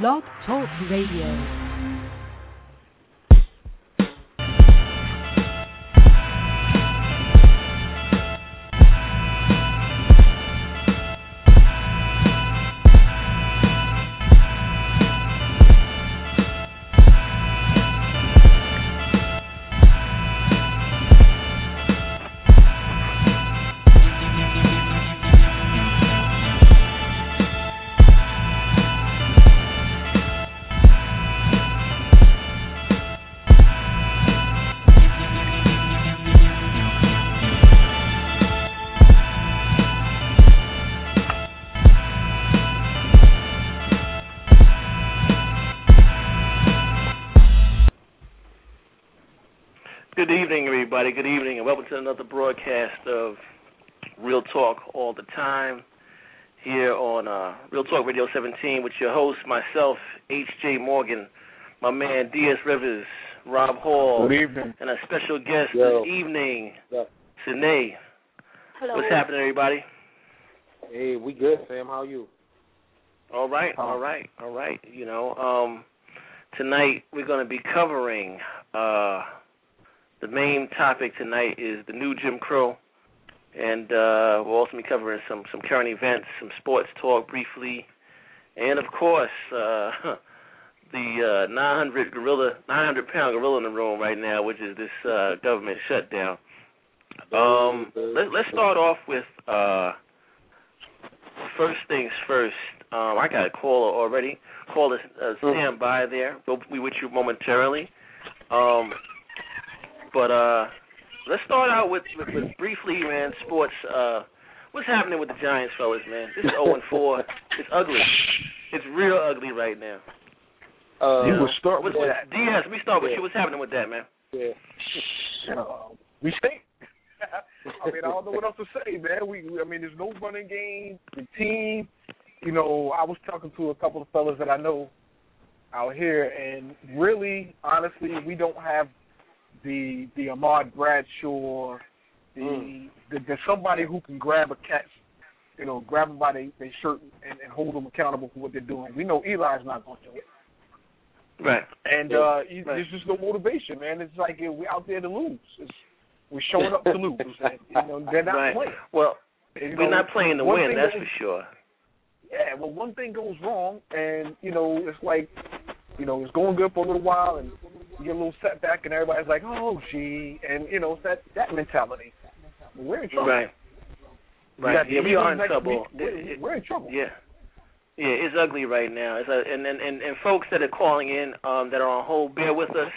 Blog Talk Radio. To another broadcast of Real Talk All the Time here on uh, Real Talk Radio 17 with your host, myself, H.J. Morgan, my man D.S. Rivers, Rob Hall, Good evening. and a special guest Yo. this evening, Yeah. Sine. Hello. What's happening, everybody? Hey, we good, Sam. How are you? All right, all right, all right. You know, um, tonight we're going to be covering uh, the main topic tonight is the new Jim Crow, and uh, we'll also be covering some some current events, some sports talk briefly, and of course uh, the uh, 900 gorilla, 900 pound gorilla in the room right now, which is this uh, government shutdown. Um, let, let's start off with uh, first things first. Um, I got a caller already. Caller, uh, stand by there. We'll be with you momentarily. Um, but uh, let's start out with, with, with briefly, man. Sports. Uh, what's happening with the Giants, fellas, man? This is 0 and 4. It's ugly. It's real ugly right now. Uh, You know? will start What's, with what's, that. DS, we start with Yeah. you. What's happening with that, man? Yeah. Uh, we stink. I mean, I don't know what else to say, man. We, we, I mean, there's no running game. The team, you know, I was talking to a couple of fellas that I know out here, and really, honestly, we don't have the the Ahmad Bradshaw, the, Mm. the there's somebody who can grab a cat, you know, grab them by their their shirt and, and hold them accountable for what they're doing. We know Eli's not going to do it. Right. And uh, Right. there's just no motivation, man. It's like we're out there to lose. It's, we're showing up to lose. And, you know, they're not right. playing. Well, You we're know, not playing to win, that's goes- for sure. Yeah, well, one thing goes wrong, and you know, it's like, you know, it's going good for a little while, and you get a little setback, and everybody's like, oh, gee, and you know, it's that that mentality. We're in trouble. Right. Right. Yeah, we are in trouble. week. We're in trouble. Yeah. Yeah, it's ugly right now. It's a, and, and and and folks that are calling in um that are on hold, bear with us.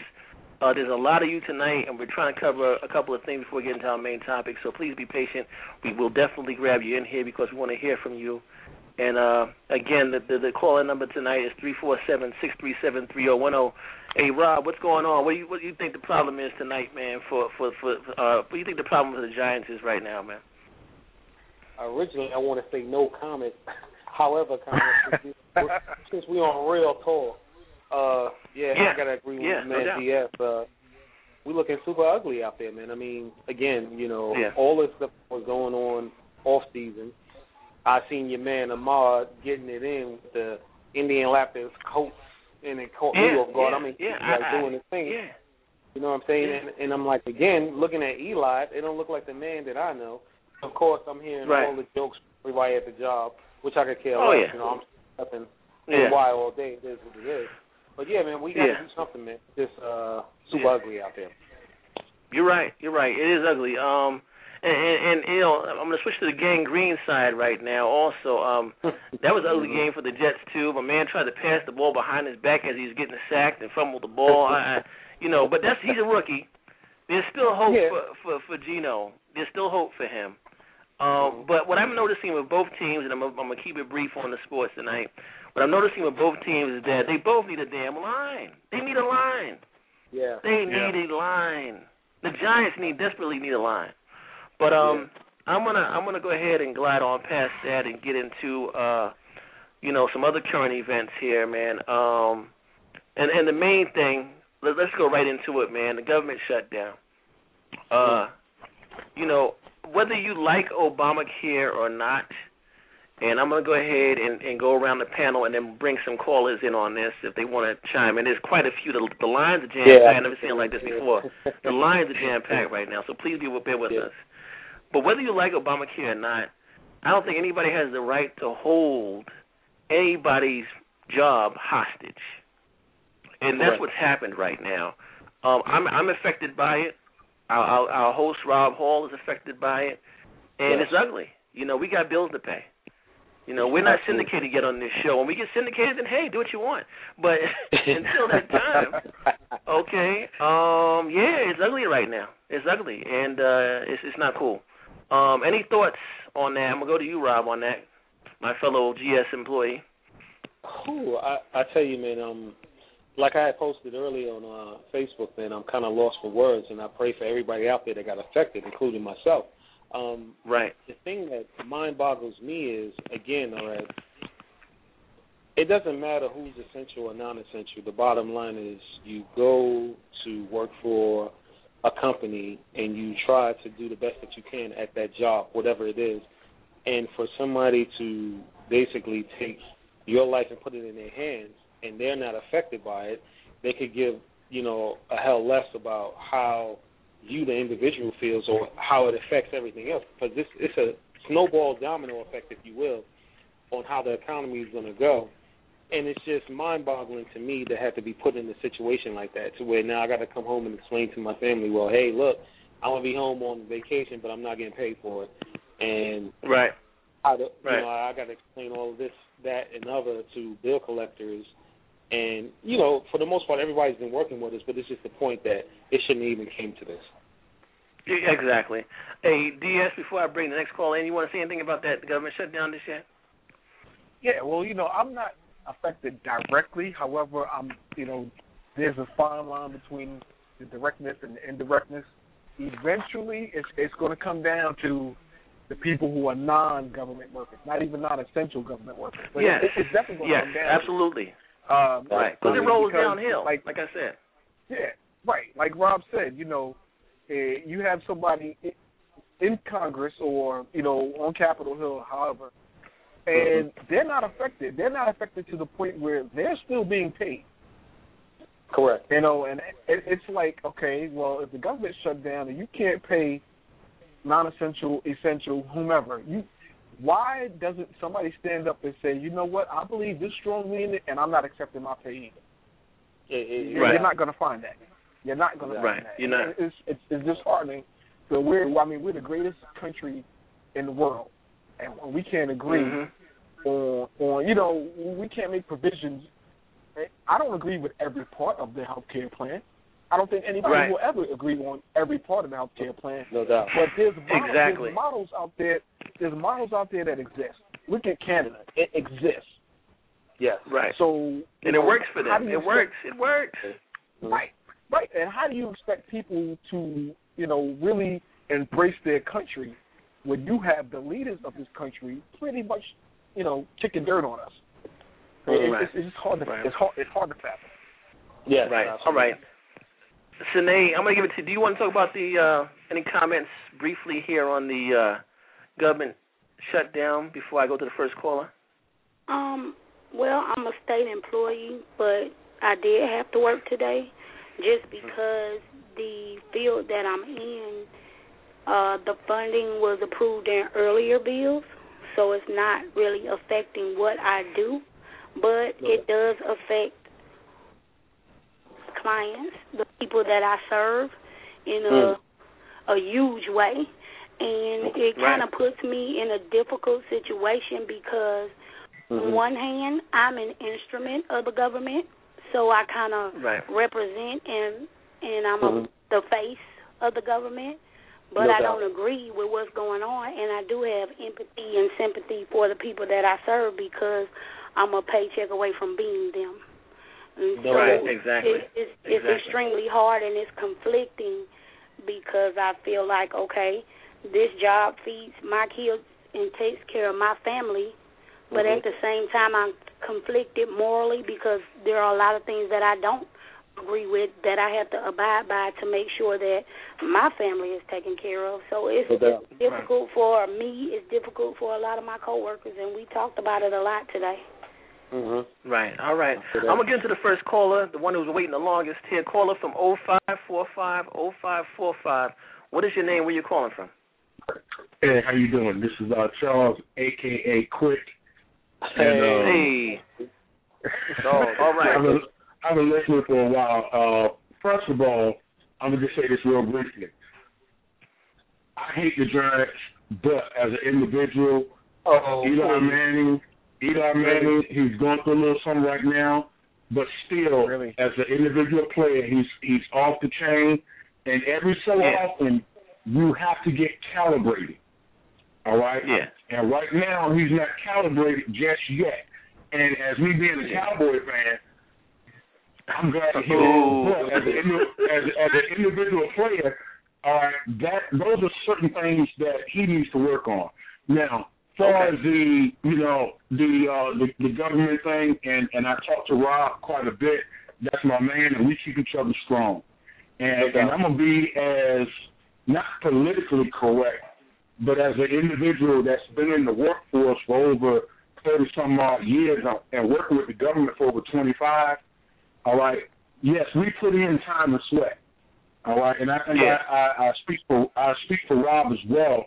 Uh, there's a lot of you tonight, and we're trying to cover a couple of things before we get into our main topic. So please be patient. We will definitely grab you in here because we want to hear from you. And uh, again, the the, the call-in number tonight is three four seven six three seven three zero one zero. Hey Rob, what's going on? What do you what do you think the problem is tonight, man? For for for uh, what do you think the problem for the Giants is right now, man? originally I want to say no comment. However, comment since, we, on real talk, uh, yeah, Yeah. I gotta agree with Yeah, man doubt. DF. Uh, we looking super ugly out there, man. I mean, again, you know, Yeah. all this stuff was going on off season. I seen your man Ahmad getting it in with the Indian Lapis coats and it caught me off guard. yeah, I mean, yeah, he's like I- doing his thing. Yeah. You know what I'm saying? Yeah. And, and I'm like, again, looking at Eli, it don't look like the man that I know. Of course, I'm hearing Right. all the jokes from everybody at the job, which I could care Oh, less. yeah. You know, I'm stepping Yeah. why all day. It is what it is. But yeah, man, we got to Yeah. do something, man. This uh, super Yeah. ugly out there. You're right. You're right. It is ugly. Um, and, and, and you know, I'm gonna switch to the gang green side right now. Also, um, that was an ugly game for the Jets too. My man tried to pass the ball behind his back as he was getting sacked and fumbled the ball. I, I, you know, but that's he's a rookie. There's still hope Yeah. for, for for Gino. There's still hope for him. Um, but what I'm noticing with both teams, and I'm, I'm gonna keep it brief on the sports tonight. What I'm noticing with both teams is that they both need a damn line. They need a line. Yeah. They Yeah. need a line. The Giants need desperately need a line. But um I'm gonna I'm gonna go ahead and glide on past that and get into uh you know some other current events here, man. Um and and the main thing, let, let's go right into it, man. The government shutdown. Uh you know, whether you like Obamacare or not, and I'm going to go ahead and, and go around the panel and then bring some callers in on this if they want to chime in. There's quite a few. The, the lines are jam packed. Yeah. I've never seen it like this before. the lines are jam packed right now, so please be bear with yeah. us. But whether you like Obamacare or not, I don't think anybody has the right to hold anybody's job hostage, and that's what's happened right now. Um, I'm I'm affected by it. Our, our, our host Rob Hall is affected by it, and yes. it's ugly. You know, we got bills to pay. You know, we're not syndicated yet on this show. When we get syndicated, then hey, do what you want. But until that time, okay, um, yeah, it's ugly right now. It's ugly, and uh, it's it's not cool. Um, any thoughts on that? I'm gonna go to you, Rob, on that, my fellow GS employee. Cool. I I tell you, man. Um, like I had posted earlier on uh, Facebook, man, I'm kind of lost for words, and I pray for everybody out there that got affected, including myself. Um, right. The thing that mind boggles me is, again, all right, it doesn't matter who's essential or non-essential. The bottom line is you go to work for a company and you try to do the best that you can at that job, whatever it is, and for somebody to basically take your life and put it in their hands and they're not affected by it, they could give, you know, a hell less about how you, the individual, feels or how it affects everything else. Because this it's a snowball domino effect, if you will, on how the economy is to go. And it's just mind-boggling to me to have to be put in a situation like that, to where now I got to come home and explain to my family, well, hey, look, I want to be home on vacation, but I'm not getting paid for it, and right, I, you right. know, I got to explain all of this, that, and other to bill collectors and you know, for the most part, everybody's been working with us, but it's just the point that it shouldn't even came to this. Exactly. Hey, DS, before I bring the next call in, you want to say anything about that the government shutdown this year? Yeah, well, you know, I'm not affected directly. However, I'm, you know, there's a fine line between the directness and the indirectness. Eventually, it's it's going to come down to the people who are non-government workers, not even non-essential government workers. But yes. it, it's definitely going to come down. absolutely. Um, right, because it rolls downhill. Like, like I said. Yeah, right. Like Rob said, you know, uh, you have somebody in Congress or you know on Capitol Hill, however, and mm-hmm. they're not affected. They're not affected to the point where they're still being paid. Correct. You know, and it, it's like, okay, well, if the government shut down and you can't pay non-essential, essential, whomever, you why doesn't somebody stand up and say, you know what, I believe this strongly in it, and I'm not accepting my pay either. It, it, right. You're not going to find that. You're not going to right. find that. You're not. It's, it's it's disheartening. So we're I mean we're the greatest country in the world, and we can't agree mm-hmm. on on you know we can't make provisions. I don't agree with every part of the health care plan. I don't think anybody right. will ever agree on every part of the health care plan. No doubt. But there's models, exactly. there's models out there. There's models out there that exist. Look at Canada. It exists. Yes. Right. So and know, it works for them. It works. It works. Right. Right. And how do you expect people to, you know, really embrace their country when you have the leaders of this country pretty much, you know, kicking dirt on us? Right. It's, it's just hard to right. it's hard it's hard to fathom. Yeah. Right. All right. Sine, I'm going to give it to you. Do you want to talk about the uh, any comments briefly here on the uh, government shutdown before I go to the first caller? Um. Well, I'm a state employee, but I did have to work today, just because the field that I'm in, uh, the funding was approved in earlier bills, so it's not really affecting what I do, but it does affect clients, the people that I serve, in a mm. a huge way, and it kind of puts me in a difficult situation because, mm-hmm. on one hand, I'm an instrument of the government, so I kind of right. represent and and I'm mm-hmm. a, the face of the government. But no I doubt. don't agree with what's going on, and I do have empathy and sympathy for the people that I serve because I'm a paycheck away from being them. And so right, exactly. It, it's, exactly. it's extremely hard and it's conflicting because I feel like okay, this job feeds my kids and takes care of my family, but mm-hmm. at the same time I'm conflicted morally because there are a lot of things that I don't agree with that I have to abide by to make sure that my family is taken care of. So it's, Okay. it's difficult for me. It's difficult for a lot of my coworkers, and we talked about it a lot today. Mhm. Right. All right. I'm gonna get into the first caller, the one who's waiting the longest here. Caller from 0545 0545. What is your name? Where you calling from? Hey, how you doing? This is uh, Charles, aka Quick. Hey. And, uh, Hey. Oh, all right. I've been, listening for a while. Uh, first of all, I'm gonna just say this real briefly. I hate the Giants, but as an individual, Oh, Eli Manning, Eli Manning, he's going through a little something right now, but still, Really? as an individual player, he's he's off the chain, and every so Yeah. often you have to get calibrated. All right. Yeah. And right now he's not calibrated just yet. And as me being a Cowboy fan, I'm glad to hear that. As, an, as, as an individual player, all right, that those are certain things that he needs to work on. Now, as far Okay. as the you know the uh the, the government thing, and and I talked to Rob quite a bit. That's my man, and we keep each other strong. And Okay. and I'm gonna be as not politically correct, but as an individual that's been in the workforce for over thirty some odd years uh, and working with the government for over twenty five. All right. Yes, we put in time and sweat. All right, and I and Yeah. I, I, I speak for I speak for Rob as well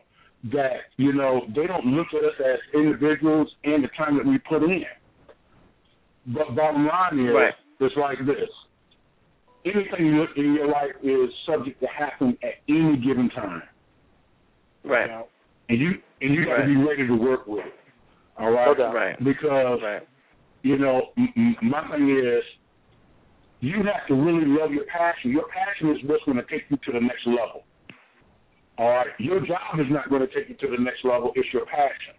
that you know they don't look at us as individuals and the time that we put in. But bottom line is Right. it's like this: anything you look in your life is subject to happen at any given time, Right. and you and you got to Right. be ready to work with it. All right, No doubt. Right. because Right. you know, m- m- my thing is, you have to really love your passion. Your passion is what's going to take you to the next level. All right, your job is not going to take you to the next level. It's your passion.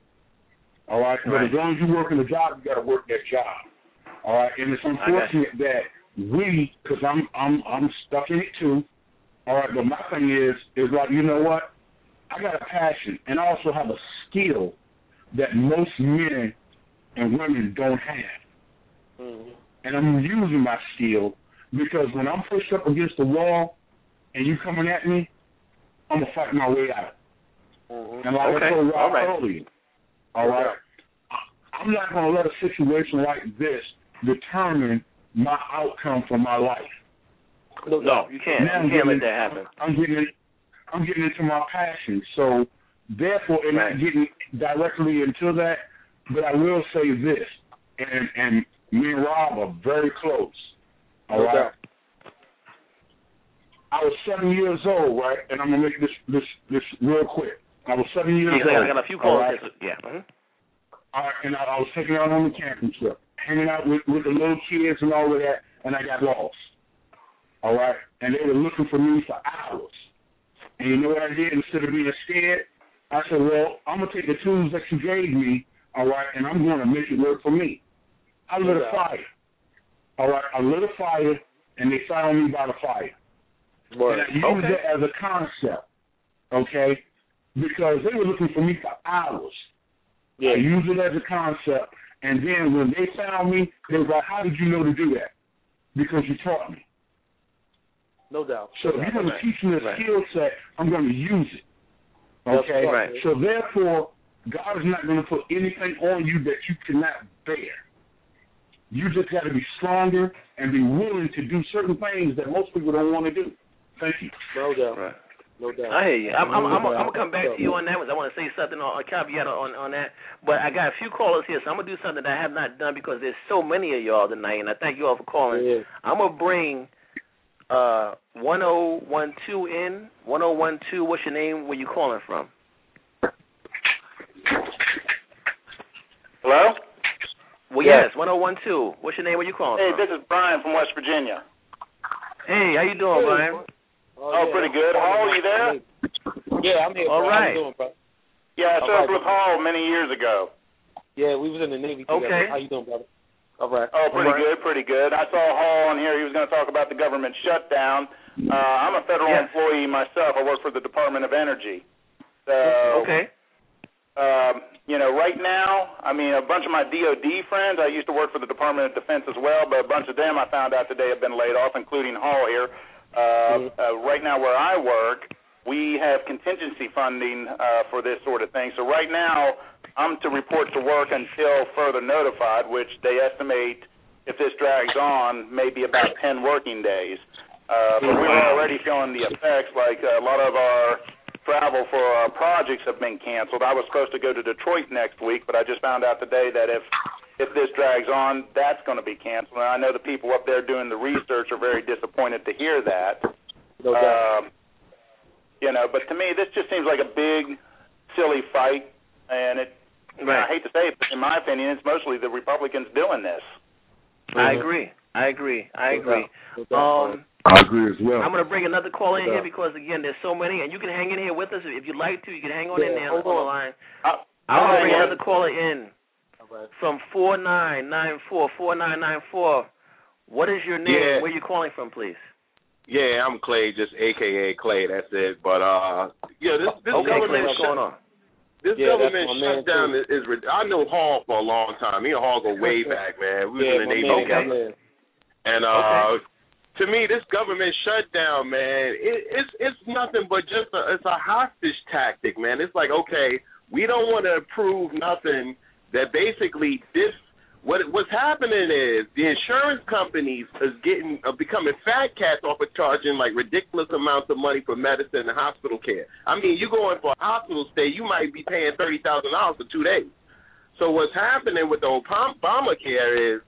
All right, but Right. as long as you work in the job, you got to work that job. All right, and it's unfortunate that we, because I'm I'm I'm stuck in it too. All right, but my thing is is like you know what? I got a passion, and I also have a skill that most men and women don't have Mhm. And I'm using my steel because when I'm pushed up against the wall and you coming at me, I'm gonna fight my way out. Mhm. And like Okay, I told Rob right. earlier, all right, I'm not gonna let a situation like this determine my outcome for my life. No, No, you can't. Now You can't let that happen. I'm getting I'm getting into my passion, so therefore, and Right. not getting directly into that, but I will say this, and and me and Rob are very close. All No right. I was seven years old, right? And I'm gonna make this this this real quick. I was seven years Yeah, I old. got a few calls. right? Yeah. mhm. All right, and I, I was taken out on the camping trip, hanging out with with the little kids and all of that, and I got lost. All right, and they were looking for me for hours. And you know what I did? Instead of being scared, I said, "Well, I'm gonna take the tools that you gave me, all right, and I'm gonna make it work for me." I lit a fire. All right, I lit a fire, and they found me by the fire. Word. And I used Okay. it as a concept, okay? Because they were looking for me for hours. Yeah. I used it as a concept, and then when they found me, they was like, "How did you know to do that?" Because you taught me. No doubt. So if No you're doubt. going to teach me a Right. skill set, I'm going to use it. Okay. right. So therefore, God is not going to put anything on you that you cannot bear. You just got to be stronger and be willing to do certain things that most people don't want to do. Thank you. No doubt. Right. No doubt. I hear you. I'm, I'm, I'm, I'm gonna come back to you on that because I want to say something on a caveat on on that. But I got a few callers here, so I'm gonna do something that I have not done because there's so many of y'all tonight, and I thank you all for calling. Yeah. I'm gonna bring uh 1012 in 1012. What's your name? Where you calling from? Hello? Well, Yes. yes, 1012. What's your name? Where you calling Hey, from? this is Brian from West Virginia. Hey, how you doing, Brian? Oh, pretty good. Hall, are you there? Yeah, I'm here. All bro. right. How you doing, bro? Yeah, I All served right. with Hall many years ago. Yeah, we was in the Navy together. Okay. How you doing, brother? All right. Oh, pretty All right. good, pretty good. I saw Hall on here. He was going to talk about the government shutdown. Uh, I'm a federal Yes. employee myself. I work for the Department of Energy. So, Okay. um, you know, right now, I mean, a bunch of my DoD friends. I used to work for the Department of Defense as well, but a bunch of them I found out today have been laid off, including Hall here. Uh, mm-hmm. uh, right now, where I work, we have contingency funding uh, for this sort of thing. So right now, I'm to report to work until further notified, which they estimate, if this drags on, maybe about 10 working days. Uh, but we're already feeling the effects. Like a lot of our travel for our projects have been canceled. I was supposed to go to Detroit next week, but I just found out today that if if this drags on, that's going to be canceled. And I know the people up there doing the research are very disappointed to hear that. No um, you know, but to me, this just seems like a big, silly fight, and it. Right. I hate to say it, but in my opinion, it's mostly the Republicans doing this. I agree. I agree. I agree. Um, I agree as well. I'm going to bring another call in here because again, there's so many, and you can hang in here with us if you'd like to. You can hang on yeah, in there on the line. Uh, I'm going to bring another caller in from four nine nine four four nine nine four. What is your name? Yeah. Where are you calling from, please? Yeah, I'm Clay, just AKA Clay. That's it. But uh, yeah, this this okay, government Clay, what's going on? This yeah, government shutdown is, is. I know Hall for a long time. Me and Hall go way back, man. We yeah, was in the Navy okay. together. And uh, okay to me, this government shutdown, man, it, it's it's nothing but just a it's a hostage tactic, man. It's like okay, we don't want to approve nothing that basically this what what's happening is the insurance companies is getting uh, becoming fat cats off of charging like ridiculous amounts of money for medicine and hospital care. I mean, you go in for a hospital stay, you might be paying thirty thousand dollars for two days. So what's happening with the Obamacare is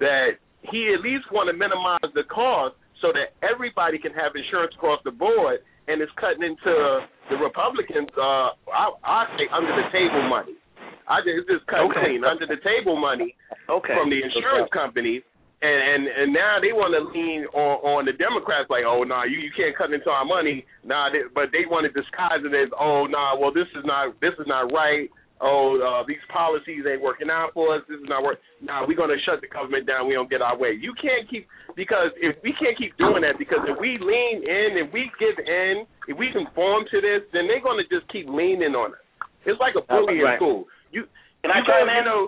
that he at least want to minimize the cost so that everybody can have insurance across the board, and it's cutting into the Republicans. Uh, I, I say under the table money. I just, it's just cutting okay. clean under the table money okay. from the insurance companies. And, and and now they want to lean on on the Democrats like oh no nah, you you can't cut into our money nah they, but they want to disguise it as oh nah well this is not this is not right oh, uh, these policies ain't working out for us. This is not working. Now nah, we're going to shut the government down. We don't get our way. You can't keep because if we can't keep doing that, because if we lean in, if we give in, if we conform to this, then they're going to just keep leaning on us. It's like a bully right. in school. You, Can I try, man? You know,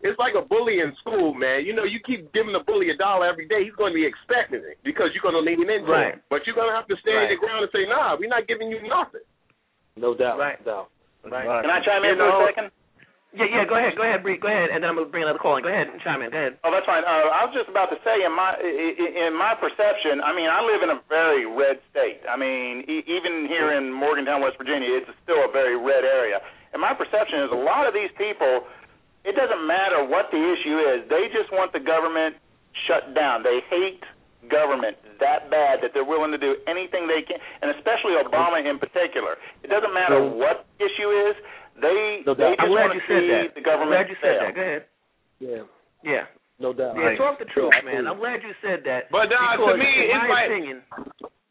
it's like a bully in school, man. You know, you keep giving the bully a dollar every day, he's going to be expecting it because you're going to lean into right. it. But you're going to have to stand right. your ground and say, nah, we're not giving you nothing. No doubt. Right. No doubt. Right. Can I chime in you for know, a second? Yeah, yeah. Go ahead, go ahead, Bree. Go ahead, and then I'm gonna bring another call in. Go ahead and chime in. Go ahead. Oh, that's fine. Uh, I was just about to say, in my in my perception, I mean, I live in a very red state. I mean, e- even here in Morgantown, West Virginia, it's still a very red area. And my perception is a lot of these people, it doesn't matter what the issue is, they just want the government shut down. They hate government that bad that they're willing to do anything they can, and especially Obama in particular. It doesn't matter what the issue is. They no they just I'm glad want you to said see that. the government I'm glad you said fail. that. Go ahead. Yeah. Yeah. No doubt. Yeah, Right. talk the truth, man. I'm glad you said that. But uh, to me, in it's my opinion,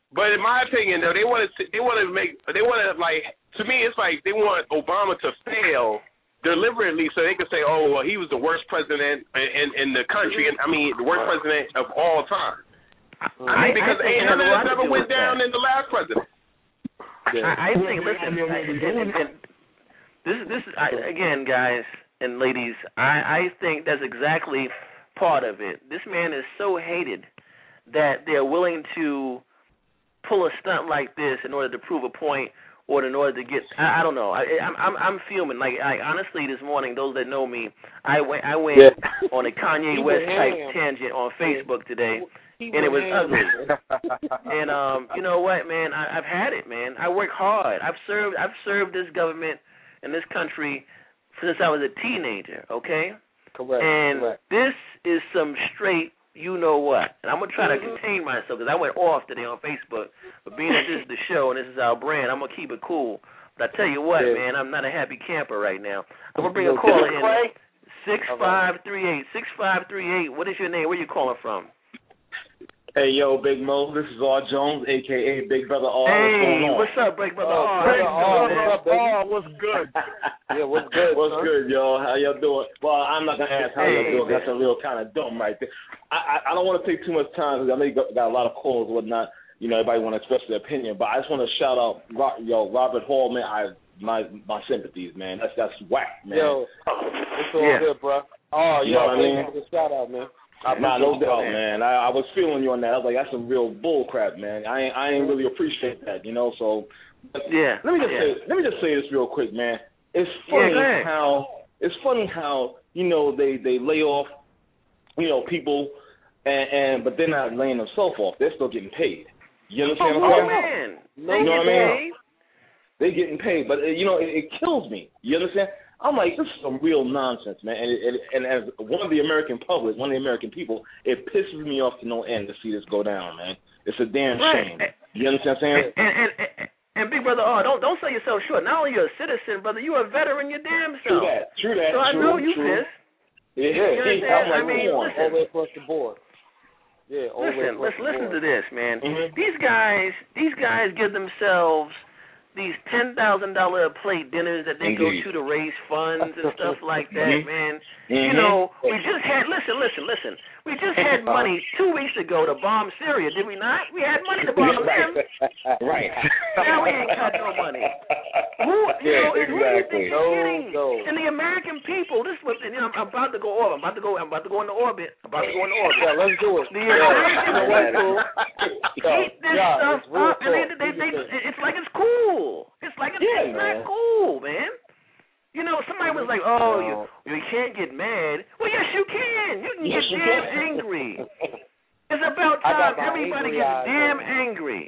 But in my opinion, though, they want to they want to make they want to like to me, it's like they want Obama to fail deliberately so they can say, oh, well, he was the worst president in in, in the country, and I mean the worst president of all time. I mean, because I think ain't it none a of lot this to ever went with down that. in the last president. I, I think. Listen, I, and, and, and this this is I, again, guys and ladies. I I think that's exactly part of it. This man is so hated that they're willing to pull a stunt like this in order to prove a point or in order to get I, I don't know. I I'm I'm I'm fuming. Like I honestly this morning, those that know me, I went I went Yeah. on a Kanye West type tangent on Facebook today. He and it was ugly. And um, you know what, man? I, I've had it, man. I work hard. I've served. I've served this government and this country since I was a teenager. Okay. correct. And correct. this is some straight, you know what? And I'm gonna try to Mhm. contain myself because I went off today on Facebook. But being that this is the show and this is our brand, I'm gonna keep it cool. But I tell you what, Yeah. man, I'm not a happy camper right now. I'm gonna bring a No, caller in. Clay. Six five three eight. Six five three eight. What is your name? Where are you calling from? Hey, yo, Big Mo. This is R. Jones, a.k.a. Big Brother R. What's hey, going on? what's up, Big Brother Oh, R? Brother How R, what's up, baby? Oh, what's good? Yeah, what's good? What's son? good, y'all? How y'all doing? Well, I'm not gonna ask how Hey, y'all doing. That's a real kind of dumb right there. I I, I don't want to take too much time because I know you got, got a lot of calls and whatnot. You know, everybody want to express their opinion, but I just want to shout out, Ro- yo, Robert Hall, man. I my my sympathies, man. That's that's whack, man. Yo, it's all Yeah. good, bro. Oh, You yo, know what I mean? thank you for shout out, man. Nah, no doubt, man. I, I was feeling you on that. I was like, that's some real bull crap, man. I ain't, I ain't really appreciate that, you know. So but Yeah. let me just yeah. say, let me just say this real quick, man. It's funny go ahead. how it's funny how you know they they lay off, you know, people, and, and but they're not laying themselves off. They're still getting paid. You understand Oh, what I'm saying? man. You They know get what I mean? paid. They getting paid, but uh, you know it, it kills me. You understand? I'm like, this is some real nonsense, man. And, and and as one of the American public, one of the American people, it pisses me off to no end to see this go down, man. It's a damn Right. shame. You understand what I'm saying? And, and, and, and big brother, oh, don't don't sell yourself short. Not only you're a citizen, brother, you're a veteran your damn True self. that. True that. So I true, know you true. pissed. Yeah, You understand? I'm like, I mean, on. listen. All the way across the board. Yeah, all Listen, let's listen board. to this, man. Mhm. These guys, these guys give themselves these ten thousand dollar a plate dinners that they Indeed. go to to raise funds and stuff like that, Mhm. Man. You mm-hmm. know, we just had listen, listen, listen. We just had money two weeks ago to bomb Syria, did we not? We had money to bomb them. right. Now we ain't got no money. Who, you Yeah, know, and who do you exactly. think you're kidding? No, no. And the American people, this was, you know, I'm about to go off. I'm about to go. I'm about to go into orbit. I'm about to go into orbit. Yeah, let's do it. The Yeah, American you know what, people eat this yeah, stuff up, and they, they, they, Here's the thing. it's like it's cool. It's like it's, Yeah, it's not cool, man. You know, somebody was like, "Oh, you oh. you can't get mad." Well, yes, you can. You can Yes, get you damn can. angry. It's about time everybody angry gets eyes damn on. angry.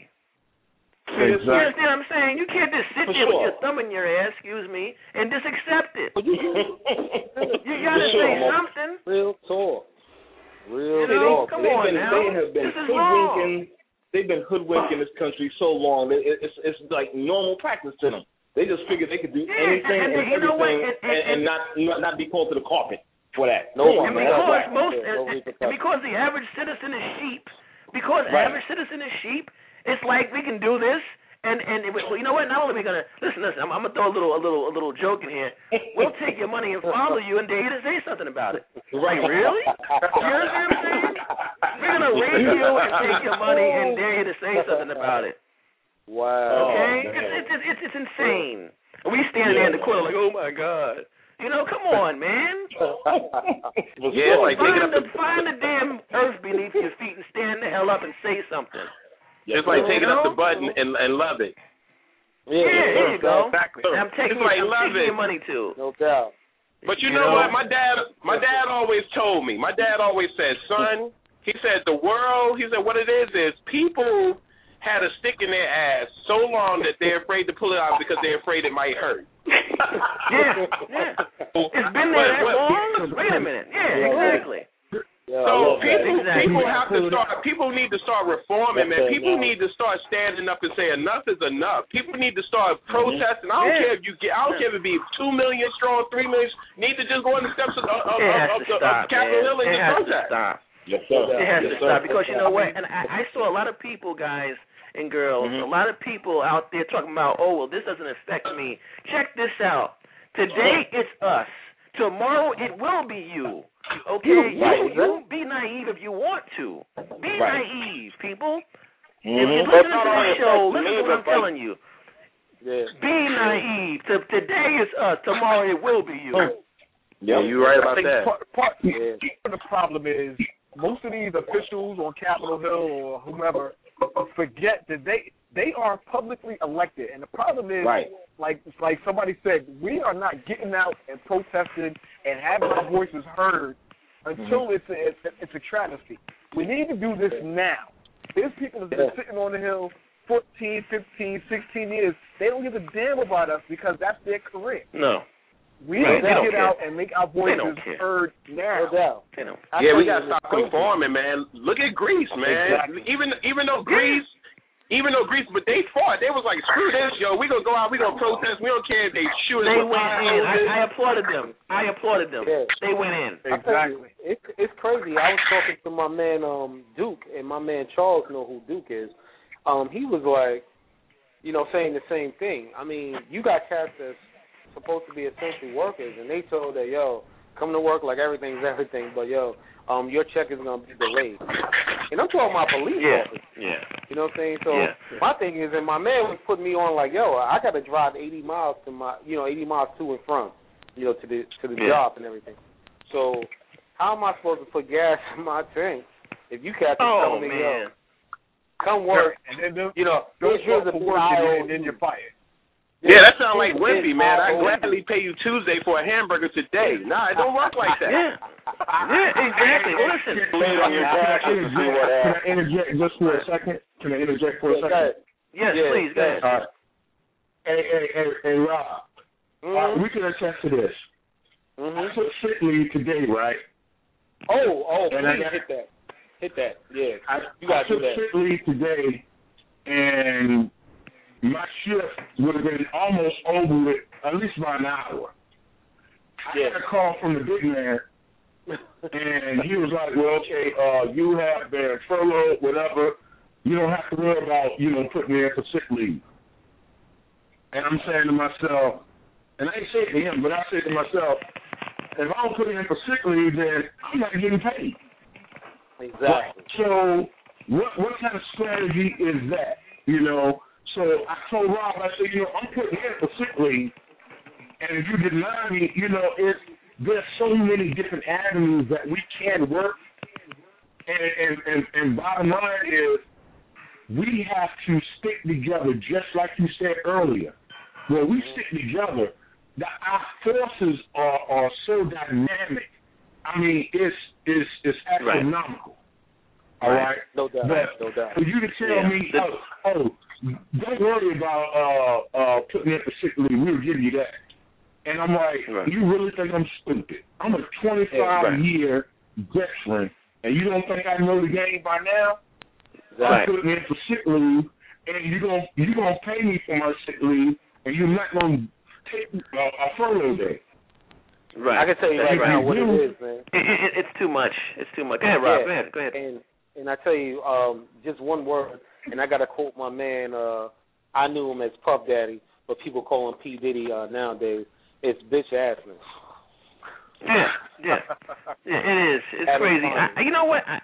Exactly. You understand what I'm saying? You can't just sit For there with your thumb in your ass, excuse me, and just accept it. You, You gotta For sure, say Mo. something. real talk. Real You know, talk. come they've on been, now. They have been This is wrong. hoodwinking. They've been hoodwinking this country so long that it, it's it's like normal practice to them. They just figure they could do Yeah, anything and- and, and you know everything And- and- and, and not, not not be called to the carpet for that. No, Come on, And man, man. that's because whack. most, Yeah, and, and because the average citizen is sheep, because the Right. average citizen is sheep, it's like we can do this, and and well, you know what? Not only are we gonna listen, listen, I'm, I'm gonna throw a little, a little, a little joke in here. We'll take your money and follow you, and dare you to say something about it. Like really? You understand what I'm saying? We're gonna rape you and take your money and dare you to say something about it. Wow. Okay? Oh, it's, it's it's it's insane. And we standing there in the corner like, oh my god. You know, come on, man. Yeah, it's like taking find up the the find the damn earth beneath your feet and stand the hell up and say something. it's like You taking up the button and and love it. Yeah, Yeah, there you go. Exactly. And I'm taking, It's like, I'm love taking it. your money too. No doubt. But you You know, know? what? My dad, my dad always told me. My dad always said, "Son," he said, "the world." He said, "What it is is people had a stick in their ass so long that they're afraid to pull it out because they're afraid it might hurt." Yeah, yeah. It's been there that long? Wait a minute. Yeah, exactly. Yeah, So people, Exactly. people have to start. People need to start reforming, man. People need to start standing up and say enough is enough. People need to start protesting. I don't Yeah. care if you get. I don't care if it be two million strong, three million. Need to just go on the steps of, of, of, It has of, to the, stop, of Capitol. Hill and just has to protest. Stop. Yes, sir. It has yes, to sir. stop because you know what? And I, I saw a lot of people, guys and girls, Mhm. a lot of people out there talking about, oh well, this doesn't affect me. Check this out. Today it's us. Tomorrow it will be you. Okay, you, Right. you be naive if you want to. Be Right. naive, people. If Mhm. you're listening to only this show, listen to what I'm like- telling you. Yeah. Be naive. To, today is us. Tomorrow it will be you. Yeah, you're right I about think that. part, part, Yeah. part of the problem is most of these officials on Capitol Hill or whomever forget that they they are publicly elected, and the problem is, Right. like like somebody said, we are not getting out and protesting and having our voices heard until mm-hmm. it's, a, it's a, it's a travesty. We need to do this now. There's people that's been sitting on the hill 14, 15, 16 years. They don't give a damn about us because that's their career. No, We Right, need they to get care. out and make our voices heard now. No doubt. they don't. I Yeah, we gotta stop conforming, man. Look at Greece, man. Exactly. Even even though Greece, even though Greece, but they fought. They was like, screw this, yo. We gonna go out. We gonna protest. We don't care if they shoot us They went in. I. I applauded them. I applauded them. Yeah. They went in. I tell you, It's it's crazy. I was talking to my man um Duke, and my man Charles know who Duke is. Um, he was like, you know, saying the same thing. I mean, you got cats that's supposed to be essential workers, and they told that yo, come to work like everything's everything, but yo, um, your check is gonna be delayed. and I'm talking about police Yeah, officers. yeah. You know what I'm saying? So Yeah. my thing is, and my man was putting me on like, yo, I got to drive 80 miles to my, you know, 80 miles to and from, you know, to the to the Yeah. job and everything. So how am I supposed to put gas in my tank if you cats are Oh telling me, man. yo, come work, and then do, you know, don't here's work a for work and then you're fired. Yeah, that sounds like Wimpy, man. I gladly pay you Tuesday for a hamburger today. Nah, it don't work like that. Yeah. Yeah, exactly. Listen. Lay on your back Can I and see what interject- happens. Can I interject just for a second? Can I interject for a second? ahead. Yes, Yeah, please go ahead. All right. Hey, hey, hey, hey, Rob. All right, Mhm. we can attest to this. I Mhm. took sick leave today, right? Oh, oh, And I got- hit that. Hit that. Yeah. I, You gotta I took do that. sick leave today, and my shift would have been almost over with at least by an hour. I Yeah. got a call from the big man, and he was like, "Well, okay, uh, you have been furloughed, whatever. You don't have to worry about, you know, putting me in for sick leave." And I'm saying to myself, and I ain't saying to him, but I said to myself, if I don't put in for sick leave, then I'm not getting paid. Exactly. So what what kind of strategy is that? You know, so I told Rob, I said, you know, I'm putting in for sick leave, and if you deny me, you know, it's there's so many different avenues that we can work, and and and, and bottom line is we have to stick together, just like you said earlier. When we stick together, the, our forces are are so dynamic. I mean, it's it's it's Right. astronomical. All right. No doubt. But no doubt. for you to tell Yeah. me, oh, oh, don't worry about uh uh putting in for sick leave. We'll give you that. And I'm like, Right. you really think I'm stupid? I'm a 25 right. year veteran, and you don't think I know the game by now? I'm putting in for sick leave, and you gonna you gonna pay me for my sick leave, and you're not gonna take uh, a furlough day. Right. I can tell you That's right now what it You- man. It, it, it's too much. It's too much. Go ahead, Rob. Yeah. Go ahead. Go ahead. And and I tell you, um, just one word, and I got to quote my man. Uh, I knew him as Puff Daddy, but people call him P Diddy uh, nowadays. It's bitch assness. Yeah, yeah, yeah. It is. It's crazy. I, you know what? I,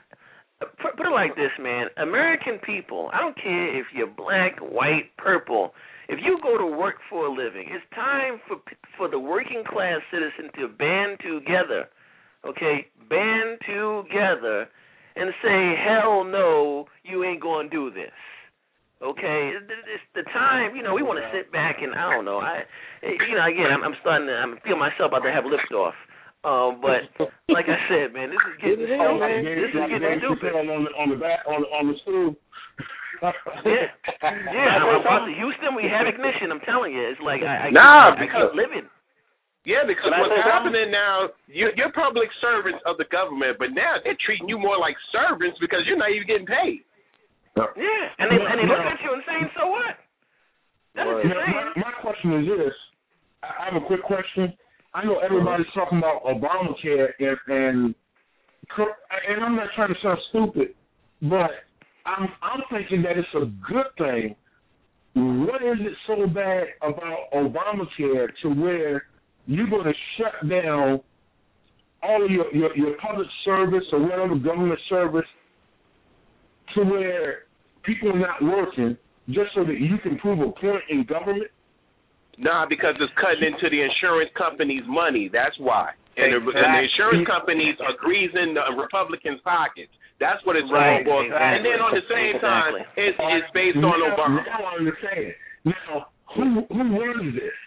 put, put it like this, man. American people. I don't care if you're black, white, purple. If you go to work for a living, it's time for for the working class citizen to band together. Okay, band together and say, "Hell no, you ain't gonna do this." Okay, It- it- it's the time. You know, we want to sit back and I don't know. I, you know, again, I'm, I'm starting to. I'm feeling myself about to have liftoff. Um, but like I said, man, this is getting Get it man. This is getting stupid. On the on the back on the, on the stool. Yeah, yeah. I'm about to Houston. We have ignition. I'm telling you, it's like I, I, Nah, I, I because- keep living. Yeah, because Can what's say something? happening now, you're, you're public servants of the government, but now they're treating you more like servants because you're not even getting paid. Yeah, and they and they look at you and saying, "So what?" That's what they're saying. my, my question is this. I have a quick question. I know everybody's talking about Obamacare and and and I'm not trying to sound stupid, but I'm I'm thinking that it's a good thing. What is it so bad about Obamacare to where you're going to shut down all of your, your your public service or whatever government service to where people are not working just so that you can prove a point in government? Nah, because it's cutting into the insurance company's money. That's why. And the, and the insurance companies are greasing the Republicans' pockets. That's what it's Right, all about. exactly. And then on the same time, Exactly. it's, it's based on now, Obama. Now I understand. Now, who who runs this?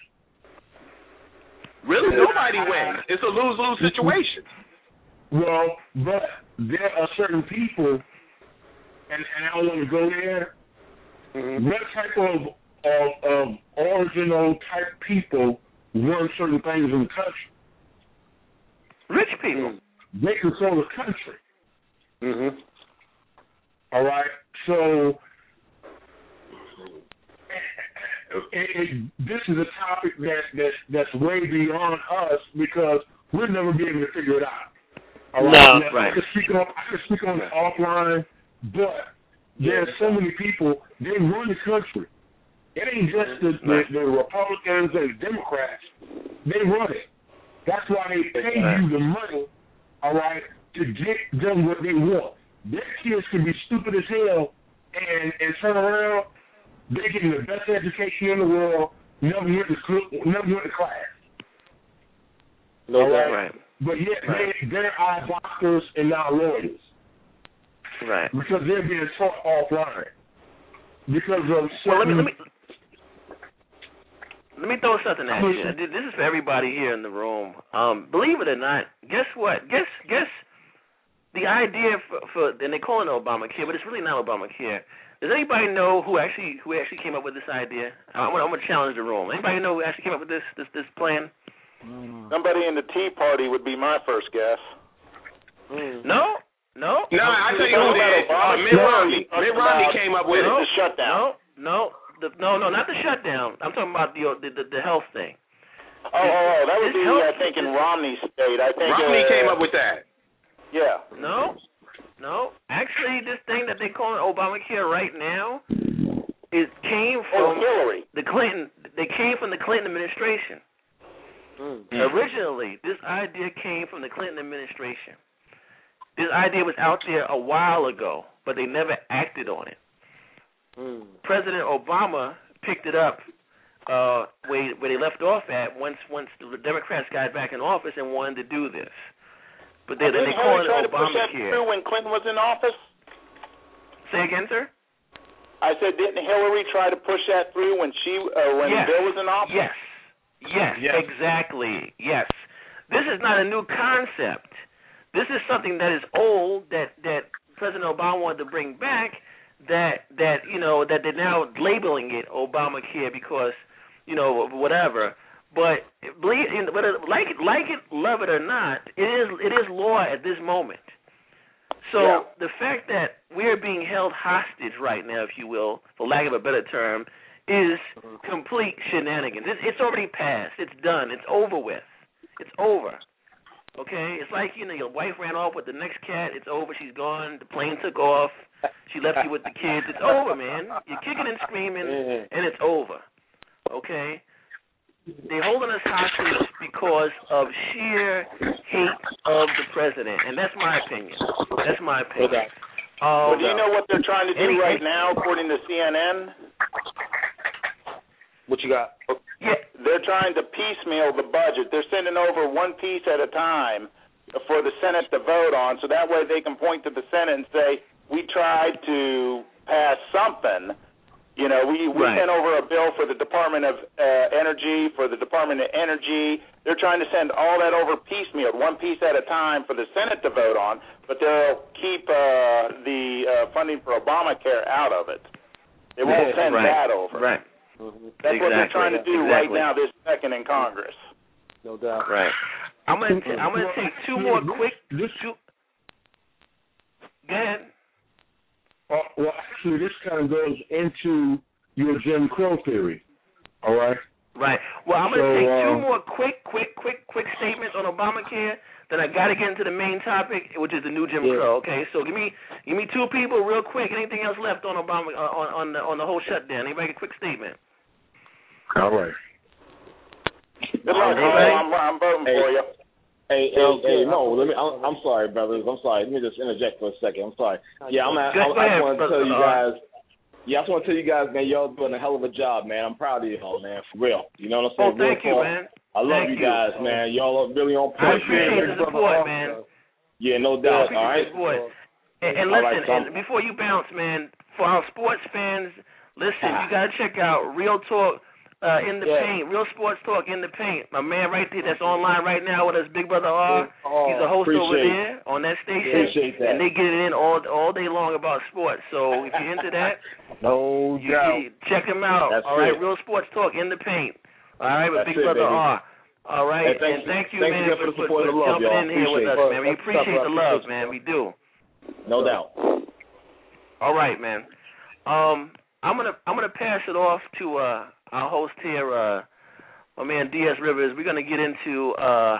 Really, nobody wins. It's a lose lose situation. Well, but there are certain people, and, and I don't want to go there. Mm-hmm. What type of, of of original type people run certain things in the country? Rich people. They control the country. Mm-hmm. All right. So it, it, this is a topic that, that that's way beyond us because we'll never be able to figure it out. All right. No, now, right. I could speak on I could speak on it offline, but there's so many people they run the country. It ain't just the, the, the Republicans and the Democrats. They run it. That's why they pay you the money, all right, to get them what they want. their kids can be stupid as hell and and turn around, they getting the best education in the world, never went to school, never went to class. No All. Right. But yet Right. they they're eye doctors and not lawyers Right. because they're being taught offline because of Well, let me let me let me throw something at you. This is for everybody here in the room. Um, believe it or not, guess what? Guess guess the idea for, for and they call it Obamacare, but it's really not Obamacare. Does anybody know who actually who actually came up with this idea? I'm gonna, I'm gonna challenge the room. Anybody know who actually came up with this this this plan? Somebody in the Tea Party would be my first guess. Mm. No, no. No, I tell you who did. Uh, Mitt Romney. Mitt Romney came up with no, it. The shutdown. No, no, the, no, no, not the shutdown. I'm talking about the the the, the health thing. Oh, oh, oh, that would be, helps- I think, in Romney's state. I think Romney uh, came up with that. Yeah. No, no. Actually, this thing that they call Obamacare right now, it came Oh, from Hillary. the Clinton. They came from the Clinton administration. Mm. Originally, this idea came from the Clinton administration. This idea was out there a while ago, but they never acted on it. Mm. President Obama picked it up uh, where where they left off at once once the Democrats got back in office and wanted to do this. But they Didn't they call Hillary it try to push that Obamacare. through when Clinton was in office? Say again, sir. I said, didn't Hillary try to push that through when she uh, when Yes. Bill was in office? Yes. Yes, Yes. exactly. Yes. This is not a new concept. This is something that is old that that President Obama wanted to bring back that that you know that they're now labeling it Obamacare because you know whatever. But believe but like it like it love it or not, it is it is law at this moment. So Yeah. the fact that we're being held hostage right now, if you will, for lack of a better term, is complete shenanigans. It's, it's already passed. It's done. It's over with. It's over. Okay? It's like, you know, your wife ran off with the next cat. It's over. She's gone. The plane took off. She left you with the kids. It's over, man. You're kicking and screaming, Mhm. and it's over. Okay? They're holding us hostage because of sheer hate of the president, and that's my opinion. That's my opinion. Okay. Um, Well, do you know what they're trying to do Any- right now, according to CNN? What you got? Yeah, They're trying to piecemeal the budget. They're sending over one piece at a time for the Senate to vote on, so that way they can point to the Senate and say, "We tried to pass something." You know, we we Right. sent over a bill for the Department of uh, Energy, for the Department of Energy. They're trying to send all that over piecemeal, one piece at a time, for the Senate to vote on, but they'll keep uh, the uh, funding for Obamacare out of it. They won't Yeah, send right. that over. Right. Mm-hmm. That's what they're trying to do right Exactly. now, this second in Congress. No doubt. Right. I'm gonna t- I'm gonna take two more quick two. Go ahead. Uh, well, actually, this kind of goes into your Jim Crow theory. All right. Right. Well, I'm gonna So, take two uh, more quick, quick, quick, quick statements on Obamacare. Then I gotta get into the main topic, which is the new Jim Yeah. Crow. Okay. So give me give me two people real quick. Anything else left on Obama uh, on on the on the whole shutdown? Anybody a quick statement? All right. Good luck, Carl. Anybody? I'm, I'm voting Hey. for you. Hey, hey, Sounds hey, no, let me. I'm, I'm sorry, brothers. I'm sorry. Let me just interject for a second. I'm sorry. Yeah, I'm. At, I'm go I just want to tell you guys. Yeah, I just want to tell you guys, man. Y'all doing a hell of a job, man. I'm proud of y'all, man. For real. You know what I'm Oh, saying? Real thank you, talk. man. I love Thank you you. guys, man. Y'all are really on point. I point. appreciate man. the support, man. Yeah, no I doubt. appreciate All right. the support. And, and All right, listen, Tom. and before you bounce, man, for our sports fans, listen, Ah. you gotta check out Real Talk uh, in the Yeah. paint, Real Sports Talk in the paint. My man right there, that's online right now with us, Big Brother R. He's a host over there on that station, Appreciate that. and they get it in all all day long about sports. So if you're into that, No you, doubt. you check him out. That's all right, it. Real Sports Talk in the paint. All right, with That's Big it, Brother baby. R. All right, Hey, and thank you, thanks man, again for, for the for, support for love, jumping y'all. in here with us, man. We appreciate the love, man. We do. No doubt. All right, man. Um, I'm gonna I'm gonna pass it off to uh, our host here, uh, my man DS Rivers. We're gonna get into uh,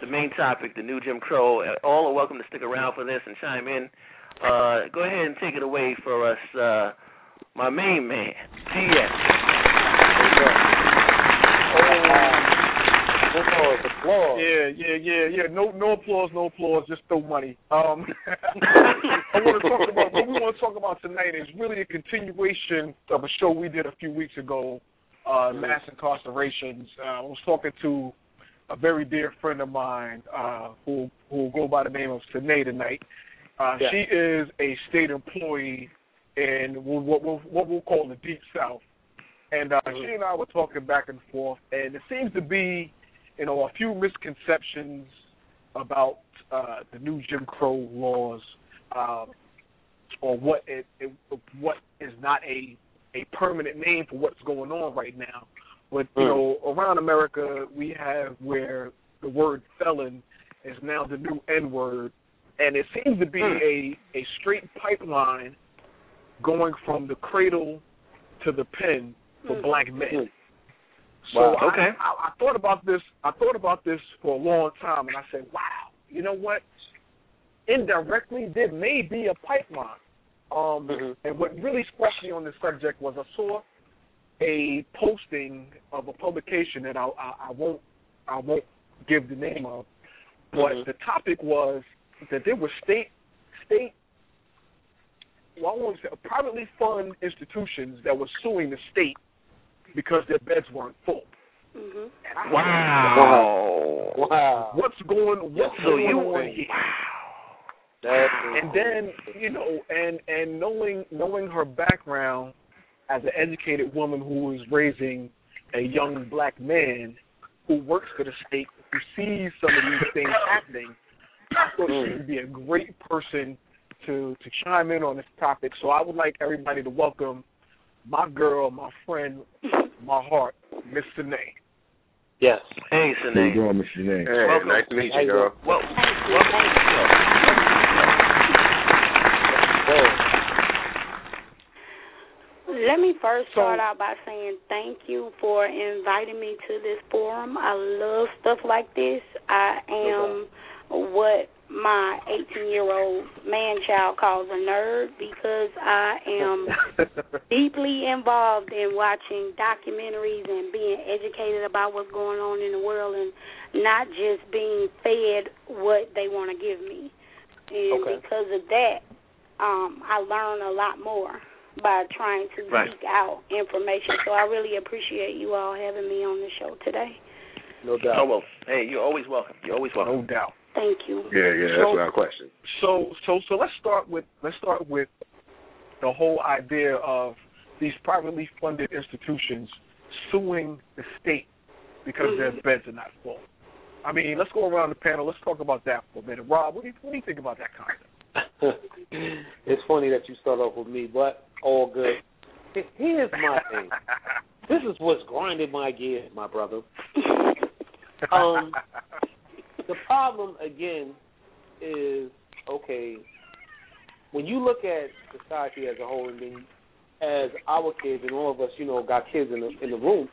the main topic, the new Jim Crow. All are welcome to stick around for this and chime in. Uh, go ahead and take it away for us, uh, my main man, DS. Yeah, yeah, yeah, yeah. No, no applause, no applause. Just throw money. Um, I want to talk about what we want to talk about tonight is really a continuation of a show we did a few weeks ago, uh, mass incarcerations. Uh, I was talking to a very dear friend of mine uh, who who will go by the name of Sine tonight. Uh, Yeah. She is a state employee in what we'll, what we'll call the Deep South, and uh, she and I were talking back and forth, and it seems to be, you know, a few misconceptions about uh, the new Jim Crow laws, um, or what it, it what is not a a permanent name for what's going on right now. But you Mm. know, around America, we have where the word felon is now the new N word, and it seems to be a a straight pipeline going from the cradle to the pen for Mm. black men. So Wow. I, Okay. I, I thought about this. I thought about this for a long time, and I said, "Wow, you know what? Indirectly, there may be a pipeline." Um, Mhm. And what really struck me on this subject was I saw a posting of a publication that I, I, I won't I won't give the name of, but Mhm. the topic was that there were state state well, I want to say privately funded institutions that were suing the state because their beds weren't full. Mhm. And I Wow. Wow. What's going what's So going you on here? That's and then you know, and and knowing knowing her background as an educated woman who is raising a young black man who works for the state, who sees some of these things happening, I thought she would be a great person to to chime in on this topic. So I would like everybody to welcome my girl, my friend, my heart, Miss Sine. yes. Hey, How you Sine. doing, Mr. Name? Hey, Welcome. nice to meet you, you girl. Well, welcome. Let me first start out by saying thank you for inviting me to this forum. I love stuff like this. I am what my 18 year old man child calls a nerd because I am deeply involved in watching documentaries and being educated about what's going on in the world and not just being fed what they want to give me. And Okay. because of that, um, I learn a lot more by trying to Right. seek out information. So I really appreciate you all having me on the show today. No Oh doubt. well. Hey, you're always welcome. You're always welcome. no doubt. Thank you. Yeah, yeah, that's So- without question. So so so let's start with let's start with the whole idea of these privately funded institutions suing the state because their beds are not full. I mean, let's go around the panel. Let's talk about that for a minute. Rob, what do you, what do you think about that concept? it's funny that you start off with me, but all good. Here's my thing. This is what's grinding my gears, my brother. Um, the problem again is okay when you look at society as a whole, and then as our kids and all of us, you know, got kids in the in the room.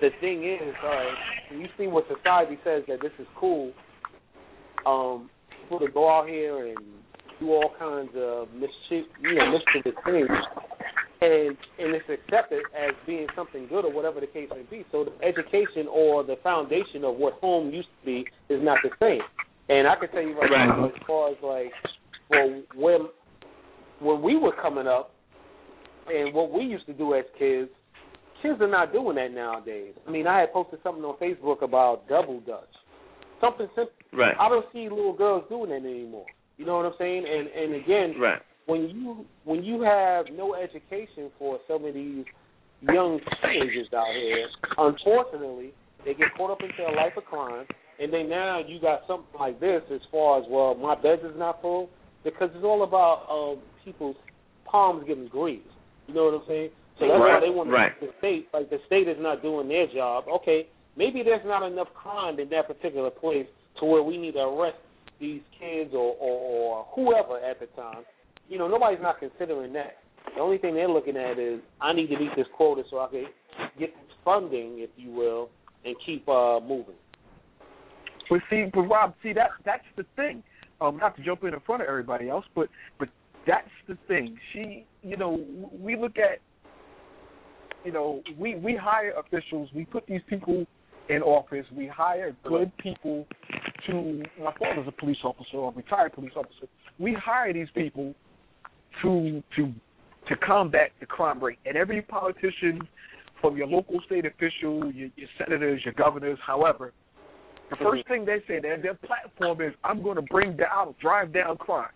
The thing is, all right, when you see what society says that this is cool, um, people to go out here and do all kinds of mischief, you know, mischievous things, and and it's accepted as being something good or whatever the case may be. So the education or the foundation of what home used to be is not the same. And I can tell you right, Right. now, as far as like, well, when when we were coming up, and what we used to do as kids, kids are not doing that nowadays. I mean, I had posted something on Facebook about double dutch, something simple. Right. I don't see little girls doing that anymore. You know what I'm saying? And and again, Right. When you when you have no education for some of these young teenagers out here, unfortunately, they get caught up into a life of crime, and then now you got something like this as far as well, my bed is not full because it's all about um, people's palms getting greased. You know what I'm saying? So that's why they want right. the state like the state is not doing their job. Okay, maybe there's not enough crime in that particular place to where we need to arrest these kids or, or, or whoever at the time. You know, nobody's not considering that. The only thing they're looking at is I need to meet this quota so I can get funding, if you will, and keep uh moving. But see, but Rob, see that that's the thing. Um, not to jump in in front of everybody else, but but that's the thing. She, you know, we look at, you know, we we hire officials. We put these people in office. We hire good people to. My father's a police officer, a retired police officer. We hire these people to to to combat the crime rate, and every politician, from your local state official, your, your senators, your governors, however, the first thing they say, their their platform is, "I'm going to bring down, drive down crime."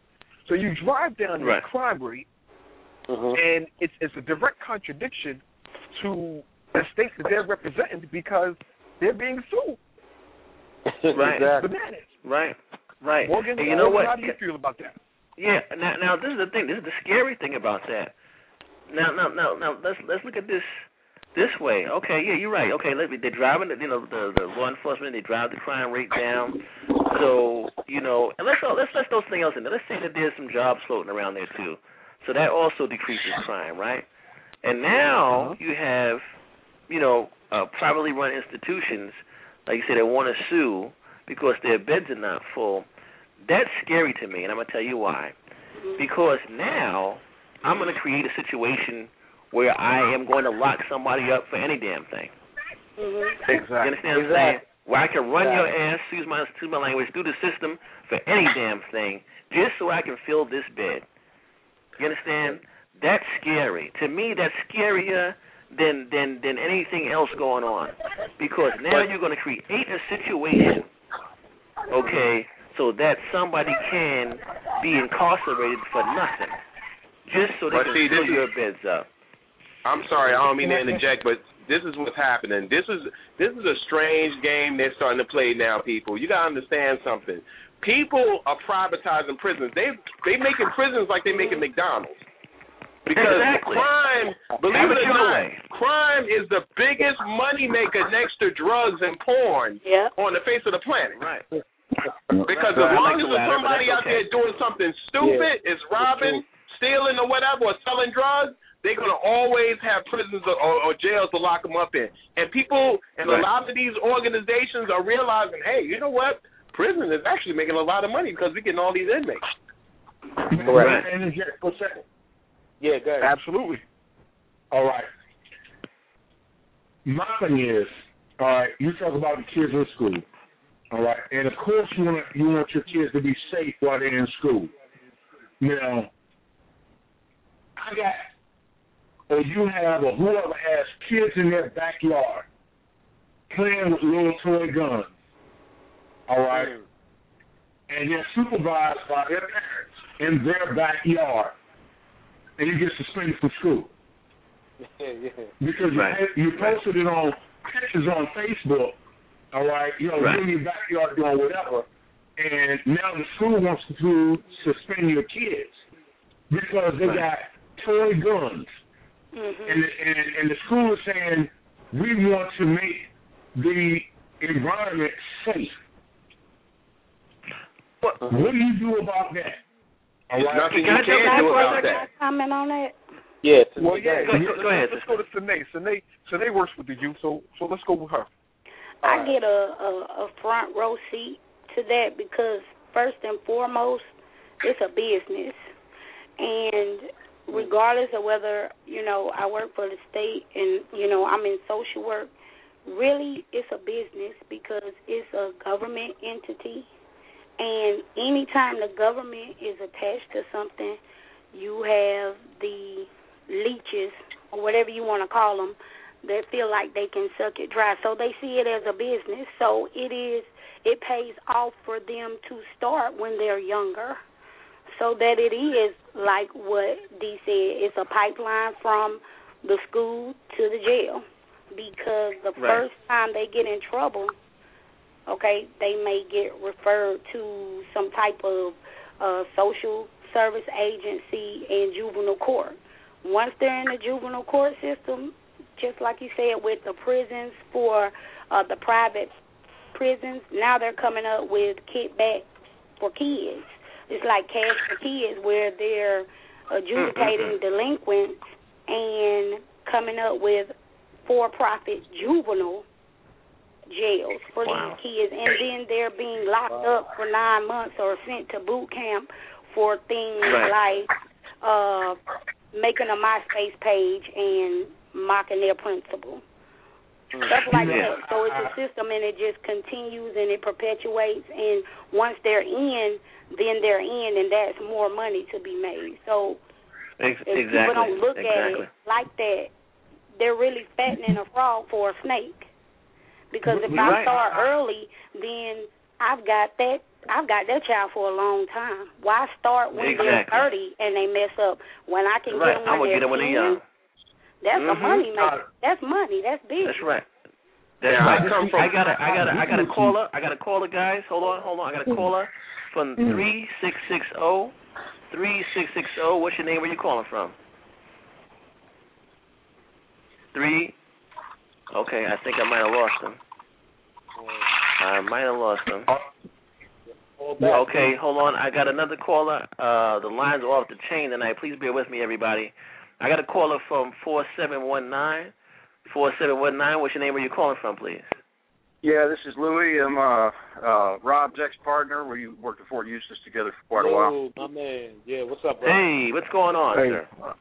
So you drive down Right. the crime rate, Mhm. and it's it's a direct contradiction to the state that they're representing because they're being sued. Right. Exactly. Bananas. Right. Right. Morgan, and you know what? How do you feel about that? Yeah. Now, now this is the thing. This is the scary thing about that. Now, now, now, now, let's let's look at this this way. Okay, yeah, you're right. Okay, let me. They're driving. The, you know, the the law enforcement. They drive the crime rate down. So you know, and let's let's let's throw something else in there. Let's say that there's some jobs floating around there too. So that also decreases crime, right? And now you have, you know, uh, privately run institutions, like you said, that want to sue because their beds are not full. That's scary to me, and I'm gonna tell you why. Because now I'm gonna create a situation where I am going to lock somebody up for any damn thing. Mm-hmm. You understand what I'm saying? Where I can run your ass, excuse my excuse my language, through the system for any damn thing, just so I can fill this bed. You understand? That's scary. To me, that's scarier than than than anything else going on, because now you're going to create a situation, okay, so that somebody can be incarcerated for nothing, just so they But can see, fill this is- your beds up. I'm sorry, I don't mean to interject, but this is what's happening. This is this is a strange game they're starting to play now, people. You gotta understand something. People are privatizing prisons. They they making prisons like they making McDonald's. Because Exactly. crime, believe it it or not, way. crime is the biggest money maker next to drugs and porn Yep. on the face of the planet. Right. Because Right. as I long as there's somebody out there doing something stupid, is robbing, stealing, or whatever, or selling drugs, they're gonna always have prisons or, or, or jails to lock them up in. And people, and Right. a lot of these organizations are realizing, hey, you know what? Prison is actually making a lot of money because we're getting all these inmates. Correct. Can I interject for a second? Yeah, go ahead. Absolutely. All right. My thing is, all right, you talk about the kids in school. All right. And of course you want you want your kids to be safe while they're in school. Now I got or you have or whoever has kids in their backyard playing with little toy guns. All right. Mm. And they're supervised by their parents in their backyard. And you get suspended from school Yeah, yeah. because you, Right. you posted it on pictures on Facebook. All right, you know, Right. in your backyard doing whatever, and now the school wants to suspend your kids because they Right. got toy guns, Mm-hmm. and the, and and the school is saying we want to make the environment safe. What? What do you do about that? All There's right. nothing Can you can jump do about that. comment on that? Yeah, Well, the yeah. guy. Go- go ahead, Let's go to Sine. Sine, Sine works with the youth, so so let's go with her. I get a, a a front row seat to that because first and foremost, it's a business, and regardless of whether you know I work for the state and you know I'm in social work, really it's a business because it's a government entity, and anytime the government is attached to something, you have the leeches or whatever you want to call them that feel like they can suck it dry. So they see it as a business. So it is it pays off for them to start when they're younger. So that it is like what Dee said, it's a pipeline from the school to the jail. Because the Right. first time they get in trouble, okay, they may get referred to some type of uh social service agency and juvenile court. Once they're in the juvenile court system, just like you said with the prisons for uh the private prisons, now they're coming up with kickback for kids. It's like cash for kids where they're adjudicating delinquents and coming up with for profit juvenile jails for Wow. these kids and then they're being locked up for nine months or sent to boot camp for things Right. like uh making a MySpace page and mocking their principal. Mm. Stuff like Yeah. that. So it's a system and it just continues and it perpetuates and once they're in, then they're in and that's more money to be made. So Ex- if exactly. people don't look exactly. at it like that, they're really fattening a frog for a snake. Because if You're I right. start early, then I've got that I've got that child for a long time. Why start when they're thirty and they mess up when I can Right. get them I'm when get they're them when they're young. That's a Mhm. money maker. That's money. That's big. That's right. That's Yeah, I right. come from- I got a, I got a, I got a caller. I got a caller, guys. Hold on, hold on. I got a caller from Mm. three six six zero, three six six zero. What's your name? Where you calling from? Three. Okay, I think I might have lost him. I might have lost him. Okay, hold on. I got another caller. Uh, the lines are off the chain tonight. Please bear with me, everybody. I got a caller from four seven one nine. Four seven one nine. What's your name? Where you calling from, please? Yeah, this is Louis. I'm uh, uh, Rob's ex-partner. We worked at Fort Eustis together for quite a while. Yo, my man. Yeah, what's up, bro? Hey, what's going on, Hey. sir?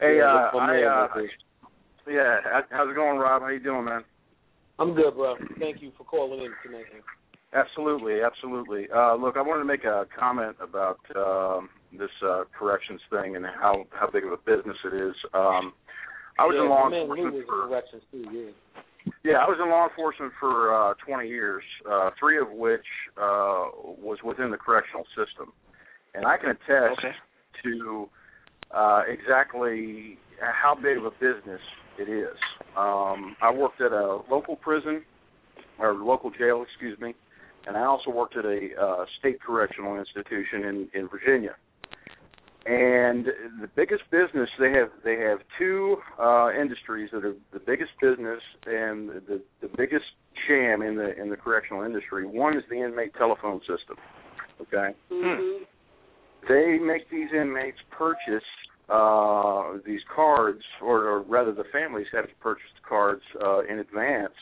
Hey, Yeah, uh, I, uh, yeah, how's it going, Rob? How you doing, man? I'm good, bro. Thank you for calling in tonight. man. Absolutely, absolutely. Uh, look, I wanted to make a comment about um, this uh, corrections thing and how how big of a business it is. Um, I was yeah, in law man enforcement for corrections too. Yeah. yeah, I was in law enforcement for uh, 20 years, uh, three of which uh, was within the correctional system, and I can attest Okay. to uh, exactly how big of a business it is. Um, I worked at a local prison or local jail, excuse me, and I also worked at a uh, state correctional institution in in Virginia. And the biggest business they have they have two uh, industries that are the biggest business and the the biggest sham in the in the correctional industry. One is the inmate telephone system. Okay, hmm they make these inmates purchase uh these cards or, or rather the families have to purchase the cards uh in advance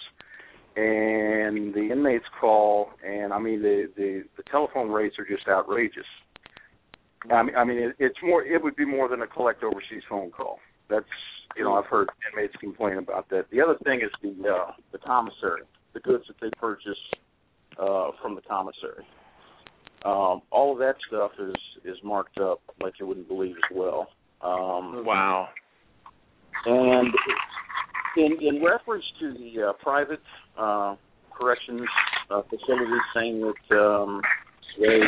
and the inmates call and i mean the the the telephone rates are just outrageous i mean i mean it, it's more it would be more than a collect overseas phone call that's you know i've heard inmates complain about that the other thing is the uh the commissary the goods that they purchase uh from the commissary um, all of that stuff is is marked up like you wouldn't believe as well. Um, Wow. and in in reference to the uh, private uh, corrections uh, facilities saying that um, they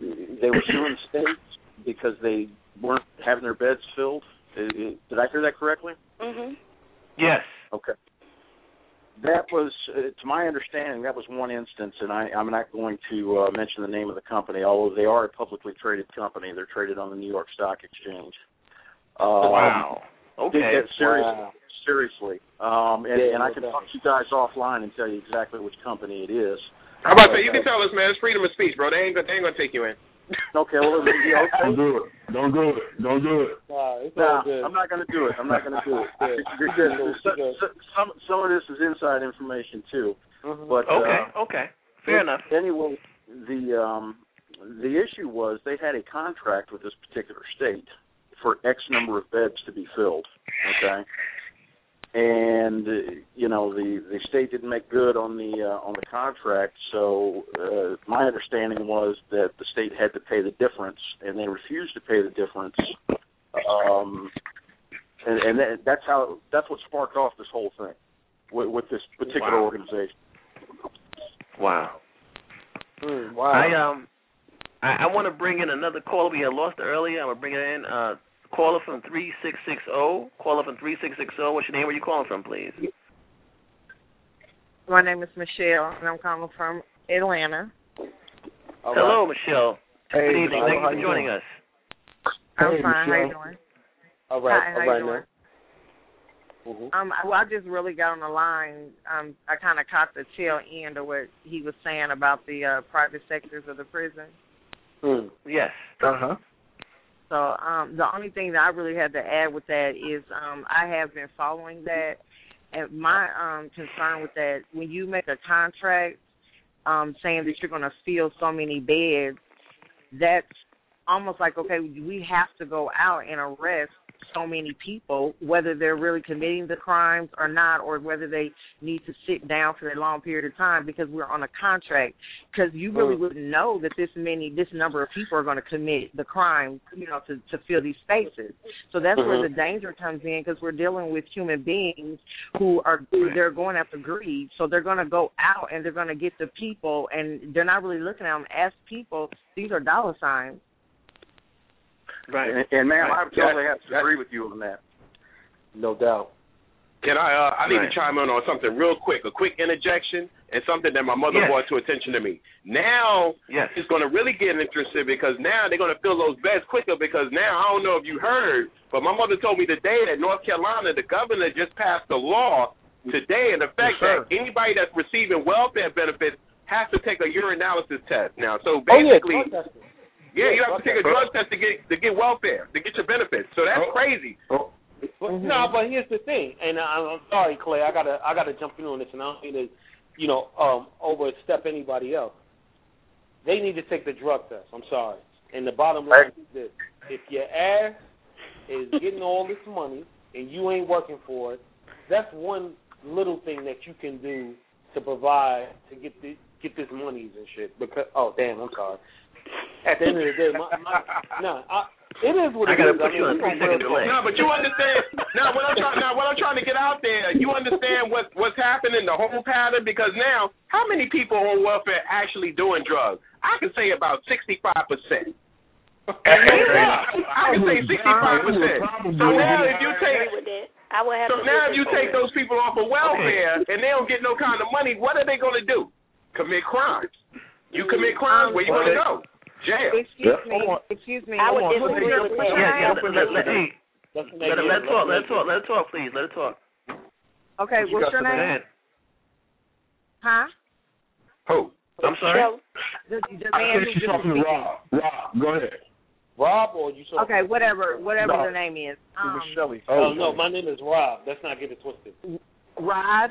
they were suing the state because they weren't having their beds filled. I- I- Did I hear that correctly? Mhm. Yes. Okay. That was, uh, to my understanding, that was one instance, and I, I'm not going to uh, mention the name of the company, although they are a publicly traded company. They're traded on the New York Stock Exchange. Um, wow. Take Okay. that seriously. Wow. Seriously. Um, and, Yeah, and I can talk to you guys offline and tell you exactly which company it is. How about that? You can tell us, man. It's freedom of speech, bro. They ain't gonna, they ain't gonna take you in. Okay, well, yeah, Don't okay. do it. Don't do it. Don't do it. Nah, it's No, all good. I'm not going to do it. I'm not going to do it. Yeah. So- so- Some some of this is inside information too. Mhm. But Okay. uh, Okay. Fair enough. Anyway, the um the issue was they had a contract with this particular state for X number of beds to be filled. Okay. And uh, you know the the state didn't make good on the uh, on the contract, so uh, my understanding was that the state had to pay the difference, and they refused to pay the difference. Um, and, and that, that's how that's what sparked off this whole thing with, with this particular Wow. organization. Wow. Mm, wow. I um I, I want to bring in another caller. We had lost earlier. I'm gonna bring it in. Uh, caller from three six six zero. Caller from three six six zero. What's your name? Where are you calling from, please? My name is Michelle, and I'm calling from Atlanta. All Hello, right. Michelle. Hey, Good evening. Michelle, Thank you for joining doing? us. I'm Hey, fine. How you doing? All right. Hi, how all you right, doing? man. Mhm. Um, I- well, I just really got on the line. Um, I kind of caught the tail end of what he was saying about the uh, private sectors of the prison. Mm. Yes. Uh huh. So um, the only thing that I really have to add with that is um, I have been following that, and my um, concern with that when you make a contract um, saying that you're going to fill so many beds, that's almost like okay, we have to go out and arrest so many people, whether they're really committing the crimes or not, or whether they need to sit down for a long period of time because we're on a contract. Because you really wouldn't know that this many, this number of people are going to commit the crime, you know, to to fill these spaces. So that's where Mhm. the danger comes in because we're dealing with human beings who are they're going after greed. So they're going to go out and they're going to get the people, and they're not really looking at them as people. These are dollar signs. Right. And, and ma'am, I Right. would totally Yes, have to agree with you on that. No doubt. Can I? Uh, I need Right. to chime in on something real quick. A quick interjection and something that my mother Yes. brought to attention to me. Now Yes. it's going to really get interested because now they're going to fill those beds quicker. Because now I don't know if you heard, but my mother told me today that North Carolina, the governor just passed a law today in effect Yes, that anybody that's receiving welfare benefits has to take a urinalysis test now. So Oh yeah, basically, drug testing. Yeah, you have to take a drug drug test to get to get welfare to get your benefits. So that's Oh. crazy. Oh, But, Mhm. No, but here's the thing, and I'm, I'm sorry, Clay. I gotta I gotta jump in on this, and I don't mean to, you know, um, overstep anybody else. They need to take the drug test. I'm sorry. And the bottom line is this: if your ass is getting all this money and you ain't working for it, that's one little thing that you can do to provide to get the get this monies and shit. Because oh damn, I'm sorry. At the end of the day, my, my, no, I, it is what I gotta is. put I you on mean, three we second delay. No, but you understand. now what I'm trying. Now what I'm trying to get out there. You understand what what's happening, the whole pattern. Because now, how many people on welfare actually doing drugs? I can say about sixty five percent. I can say sixty five percent. So now if you take agree with that. I would have so to now if you take that. those people off of welfare and they don't get no kind of money, what are they going to do? Commit crimes. You commit crimes, um, where you going to go? Jail. Excuse Yeah. me. Excuse me. I would What's disagree your- with that. Yeah, yeah. Let, let, let, hey, Let's let, it- let, talk. Let make talk. it- Let talk, please. Let it talk. Okay, What you your name? ahead. Huh? Who? I'm sorry. Joe, The, the I man said who she's talking to. Rob. Rob, go ahead. Rob or you talking? Okay, whatever, whatever No. the name is. It was Um, Shelly. Oh no, my name is Rob. Let's not get it twisted. Rod.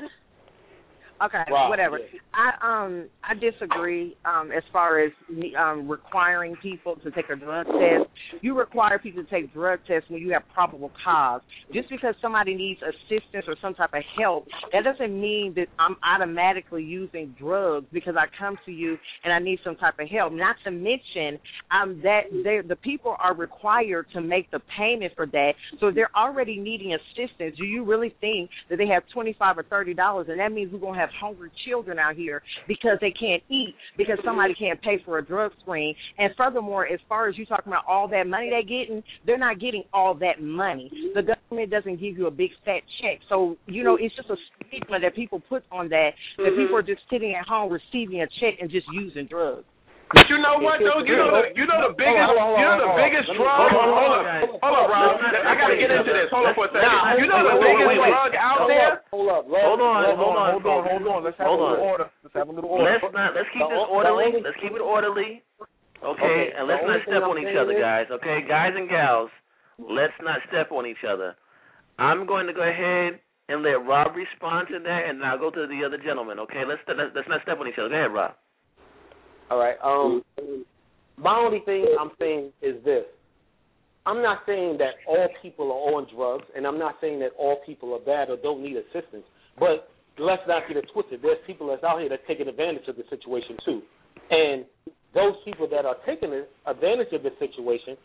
Okay, whatever. yeah. I um I disagree um as far as um requiring people to take a drug test. You require people to take drug tests when you have probable cause. Just because somebody needs assistance or some type of help, that doesn't mean that I'm automatically using drugs because I come to you and I need some type of help. Not to mention um that they the people are required to make the payment for that. So they're already needing assistance, do you really think that they have twenty five or thirty dollars and that means we're gonna have hungry children out here because they can't eat because somebody can't pay for a drug screen. And furthermore, as far as you talking about all that money they're getting, they're not getting all that money. The government doesn't give you a big fat check. So, you know, it's just a stigma that people put on that that mm-hmm. people are just sitting at home receiving a check and just using drugs. But you know what though? You know the you know the biggest Hold on, you know the biggest Let drug. hold on, Hold hold on, on, hold on, Rob. I gotta get into this. Hold on for a second. Nah, You know the wait, wait, biggest wait, wait. drug out Hold there. up, hold up. Let- Hold on, let- hold on, hold on, hold on. Let's have Hold a on. little order. Let's have a little order. Let's not. Let's keep this orderly. Let's keep it orderly. Okay, Okay, and let's not step on each other, guys. Okay, guys and gals, let's not step on each other. I'm going to go ahead and let Rob respond to that, and then I'll go to the other gentleman. Okay, let's let's, let's not step on each other. Go ahead, Rob. All right. Um, my only thing I'm saying is this: I'm not saying that all people are on drugs, and I'm not saying that all people are bad or don't need assistance. But let's not get it twisted. There's people that's out here that's taking advantage of the situation too, and those people that are taking advantage of the situation,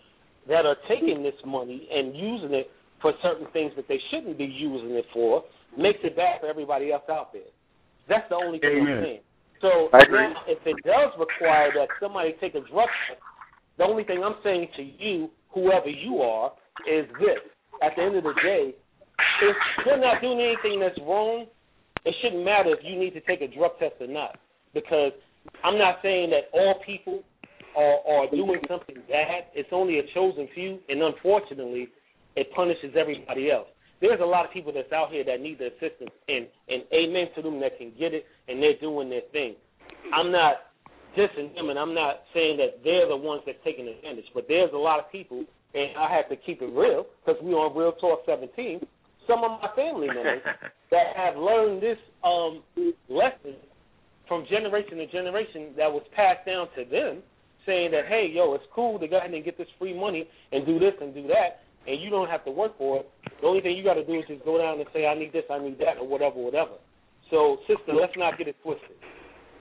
that are taking this money and using it for certain things that they shouldn't be using it for, makes it bad for everybody else out there. That's the only thing I'm saying. So now, if it does require that somebody take a drug test, the only thing I'm saying to you, whoever you are, is this: at the end of the day, if you're not doing anything that's wrong, it shouldn't matter if you need to take a drug test or not. Because I'm not saying that all people are, are doing something bad. It's only a chosen few, and unfortunately, it punishes everybody else. There's a lot of people that's out here that need the assistance, and and amen to them that can get it, and they're doing their thing. I'm not dissing them, and I'm not saying that they're the ones that's taking advantage, but there's a lot of people, and I have to keep it real because we're on Real Talk 17. Some of my family members that have learned this um, lesson from generation to generation that was passed down to them, saying that hey, yo, it's cool to go ahead and get this free money and do this and do that and you don't have to work for it. The only thing you got to do is just go down and say, I need this, I need that, or whatever, whatever. So, sister, let's not get it twisted.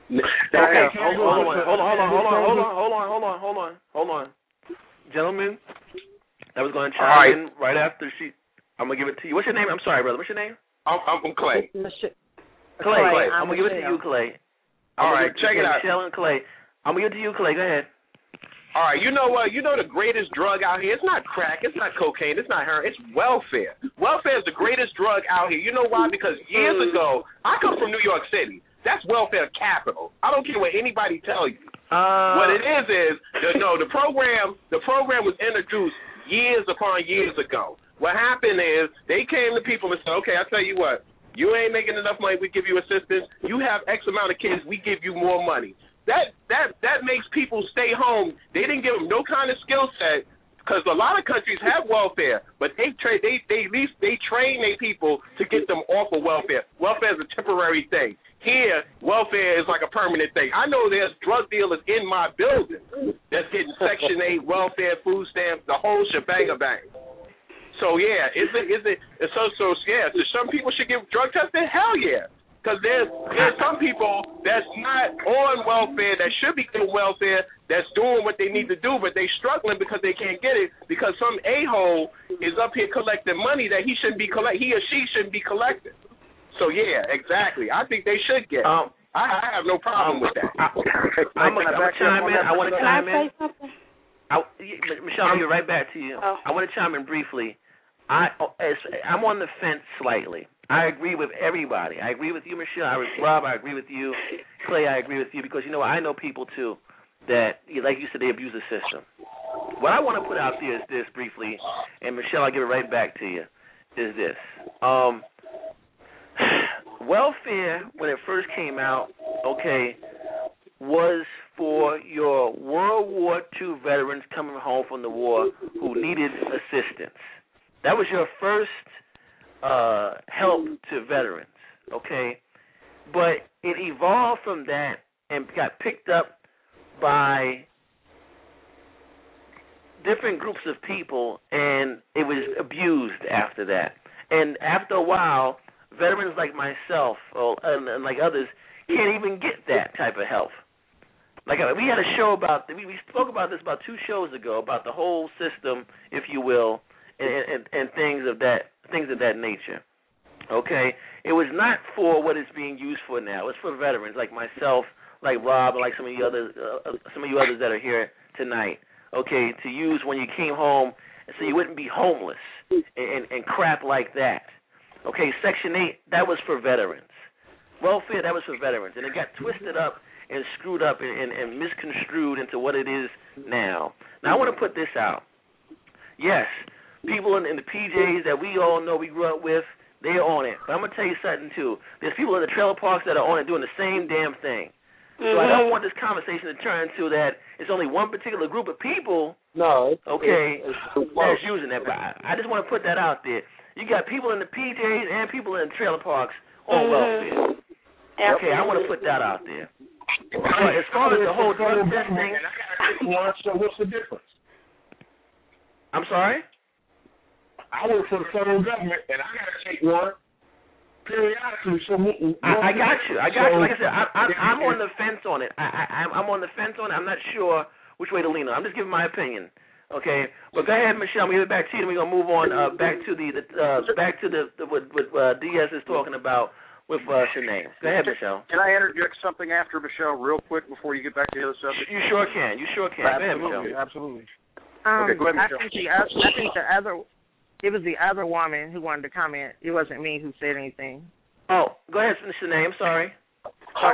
Okay. Hold, on, hold, on, hold on, hold on, hold on, hold on, hold on, hold on, hold on, gentlemen. I was going to chime right. in right after she. I'm gonna give it to you. What's your name? I'm sorry, brother. What's your name? I'm, I'm Clay. Clay. Clay. I'm, I'm gonna give it to you, Clay. All right, check it out. Michelle and Clay. I'm gonna give it to you, Clay. Go ahead. All right, you know what? You know the greatest drug out here. It's not crack. It's not cocaine. It's not heroin. It's welfare. Welfare is the greatest drug out here. You know why? Because years ago, I come from New York City. That's welfare capital. I don't care what anybody tell you. Uh, what it is is the, no the program. The program was introduced years upon years ago. What happened is they came to people and said, "Okay, I tell you what, you ain't making enough money. We give you assistance. You have X amount of kids. We give you more money." That that that makes people stay home. They didn't give them no kind of skill set because a lot of countries have welfare, but they tra- they they at least they train their people to get them off of welfare. Welfare is a temporary thing. Here, welfare is like a permanent thing. I know there's drug dealers in my building that's getting Section Eight welfare, food stamps, the whole shebang of bang. So yeah, is it is it so so yeah? So some people should get drug tested. Hell yeah. Because there's there's some people that's not on welfare that should be getting welfare that's doing what they need to do, but they struggling because they can't get it because some a hole is up here collecting money that he shouldn't be collect he or she shouldn't be collecting. So yeah, exactly. I think they should get. Um, I, I have no problem with that. I'm gonna chime in. I want to chime in. I, Michelle, I'll get right back to you. Oh. I want to chime in briefly. I, as, I'm on the fence slightly. I agree with everybody. I agree with you, Michelle. I agree, Rob. I agree with you, Clay. I agree with you because you know I know people too that, like you said, they abuse the system. What I want to put out there is this briefly, and Michelle, I'll give it right back to you. Is this um, welfare when it first came out? Okay, was for your World War II veterans coming home from the war who needed assistance. That was your first uh, help to veterans, okay? But it evolved from that and got picked up by different groups of people, and it was abused after that. And after a while, veterans like myself or, and, and like others can't even get that type of help. Like we had a show about we, we spoke about this about two shows ago about the whole system, if you will, and, and, and things of that things of that nature. Okay, it was not for what it's being used for now. It's for veterans like myself, like Rob, and like some of you others, uh, some of you others that are here tonight. Okay, to use when you came home, so you wouldn't be homeless and, and, and crap like that. Okay, Section Eight that was for veterans. Welfare that was for veterans, and it got twisted up and screwed up and, and, and misconstrued into what it is now. Now I want to put this out. Yes, people in, in the PJs that we all know we grew up with, they're on it. But I'm gonna tell you something too. There's people in the trailer parks that are on it doing the same damn thing. So I don't want this conversation to turn into that it's only one particular group of people No, it's, Okay, it's, it's that's using that. But I, I just want to put that out there. You got people in the PJs and people in trailer parks on Mhm. welfare. Okay, I want to put that out there. But as far as the whole drug testing, One, so what's the difference? I'm sorry. I work for the federal government, and I got to take one periodically. So what, I, I got you. I got so you. Like I said, I, I, I'm on the fence on it. I, I, I'm- I'm on the fence on it. I'm not sure which way to lean on. I'm just giving my opinion. Okay, but go ahead, Michelle. I'm gonna give it back to you. and We're gonna move on uh, back to the, the uh, back to the, the what, what uh, DS is talking about with uh, Shanae. Go ahead, Michelle. Can I interject something after Michelle, real quick, before you get back to the other subject? You sure can. You sure can. Go ahead, Michelle. Absolutely, absolutely. Um, Okay, go ahead, I Michelle. think the I think the other it was the other woman who wanted to comment. It wasn't me who said anything. Oh, go ahead, Shanae. I'm sorry.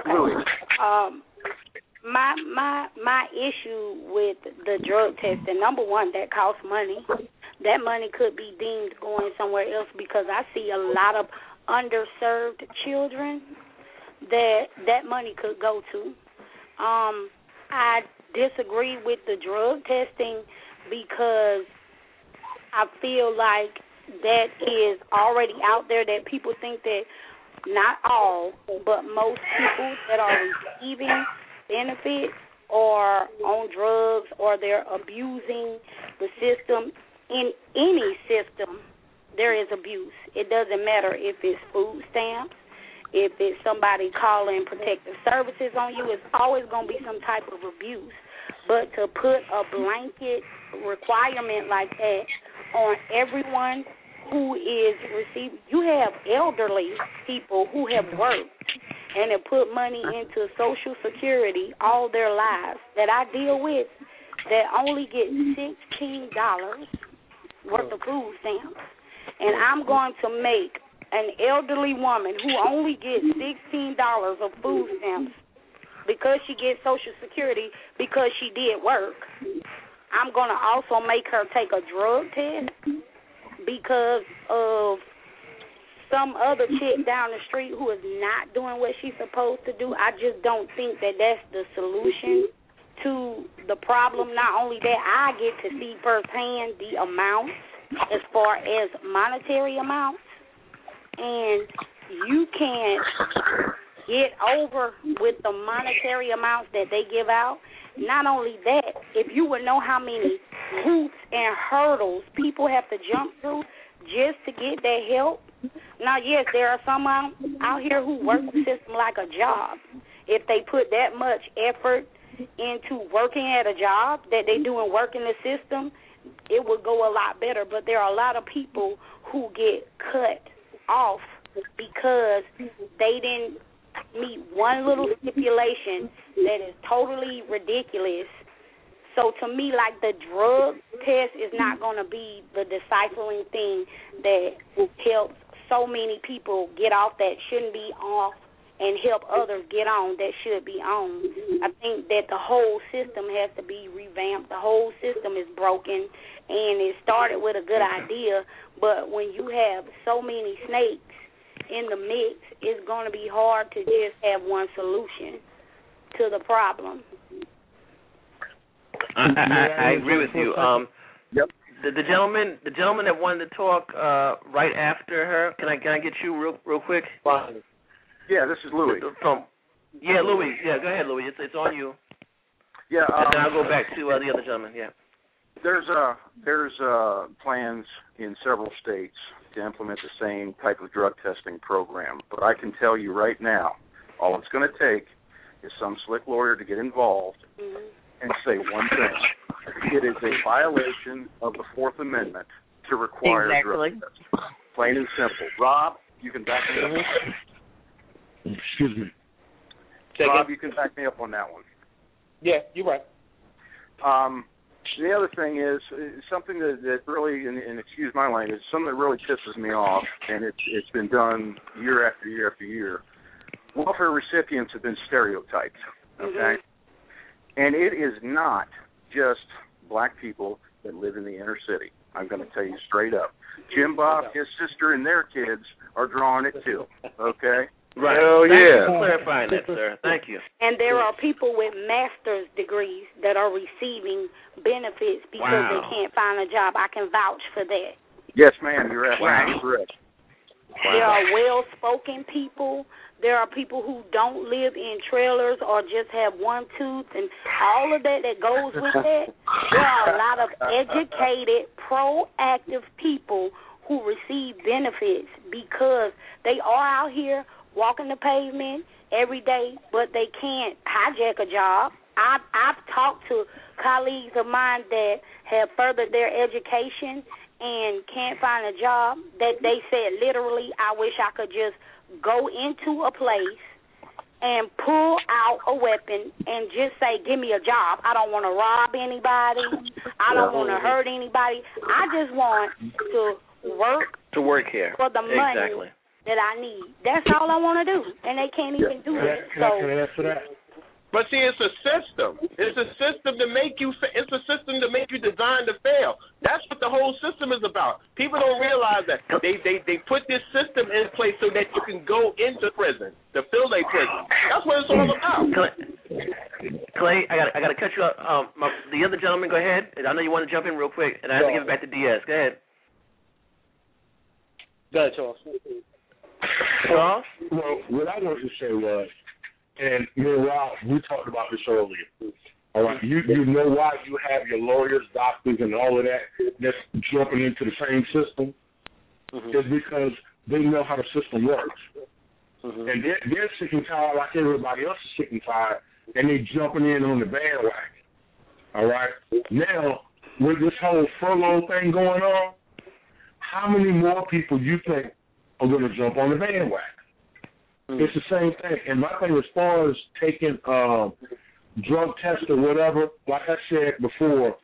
Louis. Um, my my my issue with the drug testing, number one, that costs money. That money could be deemed going somewhere else because I see a lot of underserved children that that money could go to. Um, I disagree with the drug testing because I feel like that is already out there that people think that not all, but most people that are receiving benefits or on drugs or they're abusing the system in any system there is abuse. It doesn't matter if it's food stamps, if it's somebody calling protective services on you, it's always going to be some type of abuse. But to put a blanket requirement like that on everyone who is receiving, you have elderly people who have worked and have put money into Social Security all their lives that I deal with that only get sixteen dollars worth of food stamps, and I'm going to make an elderly woman who only gets sixteen dollars of food stamps because she gets Social Security because she did work. I'm to also make her take a drug test because of some other chick down the street who is not doing what she's supposed to do. I just don't think that that's the solution to the problem. Not only that, I get to see firsthand the amounts as far as monetary amounts, and you can't get over with the monetary amounts that they give out. Not only that, if you would know how many hoops and hurdles people have to jump through just to get that help. Now, yes, there are some out, out here who work the system like a job. If they put that much effort into working at a job that they do and work in the system, it would go a lot better. But there are a lot of people who get cut off because they didn't meet one little stipulation that is totally ridiculous. So to me, like the drug test is not going to be the deciphering thing that helps so many people get off that shouldn't be off and help others get on that should be on. I think that the whole system has to be revamped. The whole system is broken and it started with a good idea, but when you have so many snakes in the mix, it's going to be hard to just have one solution to the problem. I, I, I agree with you. Um, yep. The, the gentleman, the gentleman that wanted to talk uh, right after her. Can I can I get you real real quick? Yeah, this is Louis. From, yeah, Louis. Yeah, go ahead, Louis. It's it's on you. Yeah, and um, then I'll go back to uh, the other gentleman. Yeah. There's uh there's uh plans in several states to implement the same type of drug testing program, but I can tell you right now, all it's going to take is some slick lawyer to get involved and say one thing: it is a violation of the Fourth Amendment to require Exactly. drug testing. Plain and simple. Rob, you can back me up. Excuse me. Rob, you can back me up on that one. Yeah, you're right. Um, the other thing is something that, that really, and, and excuse my language, is something that really pisses me off, and it's it's been done year after year after year. Welfare recipients have been stereotyped, mm-hmm. okay, and it is not just black people that live in the inner city. I'm going to tell you straight up. Jim Bob, his sister, and their kids are drawing it too. Okay. Right. Hell Thank yeah. you for clarifying that, sir. Thank you. And there are people with master's degrees that are receiving benefits because they can't find a job. I can vouch for that. Yes, ma'am. You're absolutely Wow. correct. There are well spoken people. There are people who don't live in trailers or just have one tooth and all of that that goes with that. There are a lot of educated, proactive people who receive benefits because they are out here walking the pavement every day, but they can't hijack a job. I've I've talked to colleagues of mine that have furthered their education and can't find a job that they said literally I wish I could just go into a place and pull out a weapon and just say, Give me a job. I don't want to rob anybody. I don't want to hurt anybody. I just want to work To work here. for the money Exactly. That I need. That's all I want to do. And they can't even do Can I, it. can, I, can So that? But see, it's a system. It's a system to make you. fa- It's a system to make you designed to fail. That's what the whole system is about. People don't realize that they they they put this system in place so that you can go into prison to fill a prison. That's what it's all about. Clay, Clay I got I got to cut you off. Um, my, the other gentleman, go ahead. I know you want to jump in real quick, and I have to give it back to DS. Go ahead. Go ahead, Charles. Charles. Well, what I wanted to say was, and me and Rob, we talked about this earlier. All right, you you know why you have your lawyers, doctors, and all of that that's jumping into the same system mm-hmm. is because they know how the system works, mm-hmm. and they're, they're sick and tired like everybody else is sick and tired, and they jumping in on the bandwagon. All right, now with this whole furlough thing going on, how many more people you think are going to jump on the bandwagon? Mm-hmm. It's the same thing. And my thing, as far as taking um, drug tests or whatever, like I said before,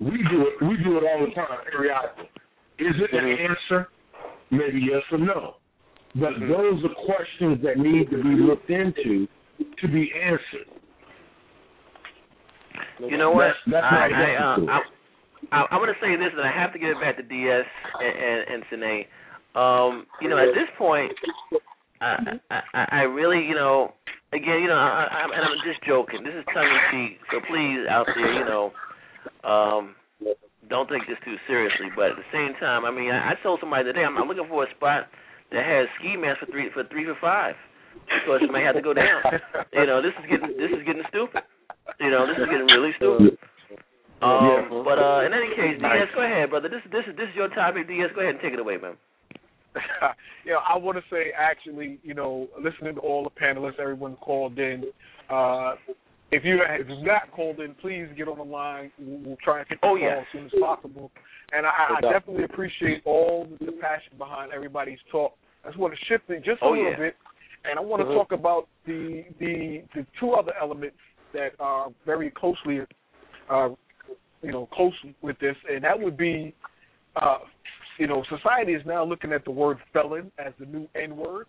we do it. We do it all the time, periodically. Is it an answer? Maybe yes or no. But those are questions that need to be looked into to be answered. You know what? That's, that's I, I, uh. I, I, I want to say this, and I have to give it back to DS and, and, and Sine. Um, you know, at this point, I, I, I really, you know, again, you know, I, I, and I'm just joking. This is tongue in cheek, so please, out there, you know, um, don't take this too seriously. But at the same time, I mean, I, I told somebody today I'm, I'm looking for a spot that has ski masks for three for three for five because it may have to go down. You know, this is getting this is getting stupid. You know, this is getting really stupid. Um, but uh, in any case, DS, go ahead, brother. This this is this is your topic. DS, go ahead and take it away, man. you know, I want to say actually, you know, listening to all the panelists, everyone called in. Uh, if you if you've not called in, please get on the line. We'll, we'll try and get the Oh, call yes. as soon as possible. And I, I definitely appreciate all the passion behind everybody's talk. I just want to shift it just a Oh, little yeah. bit, and I want to Mhm. talk about the the the two other elements that are very closely, uh, you know, close with this, and that would be uh, you know, society is now looking at the word felon as the new N word,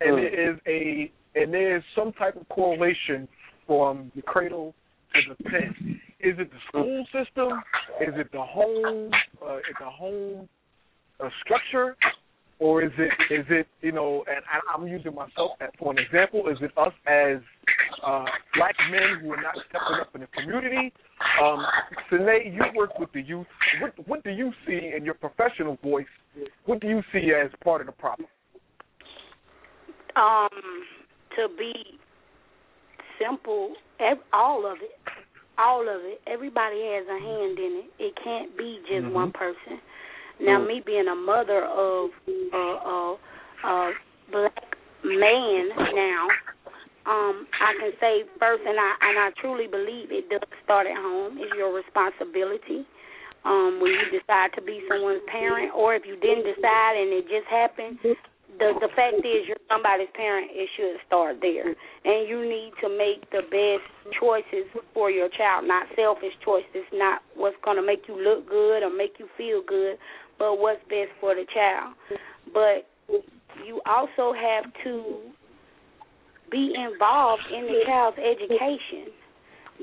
and Mm. there is a and there is some type of correlation from the cradle to the pen. Is it the school system? Is it the home? Uh, is the home uh, structure? Or is it is it you know? And I, I'm using myself as for an example. Is it us as uh, black men who are not stepping up in the community? Um, Sine, you work with the youth. What what do you see in your professional voice? What do you see as part of the problem? Um, to be simple, ev- all of it, all of it. Everybody has a hand in it. It can't be just Mhm. one person. Now, Mm. me being a mother of a uh, uh, uh, black man now, um, I can say first, and I and I truly believe it does start at home. It's your responsibility. Um, when you decide to be someone's parent, or if you didn't decide and it just happened, the the fact is you're somebody's parent. It should start there, and you need to make the best choices for your child, not selfish choices, not what's going to make you look good or make you feel good, but what's best for the child. But you also have to be involved in the child's education.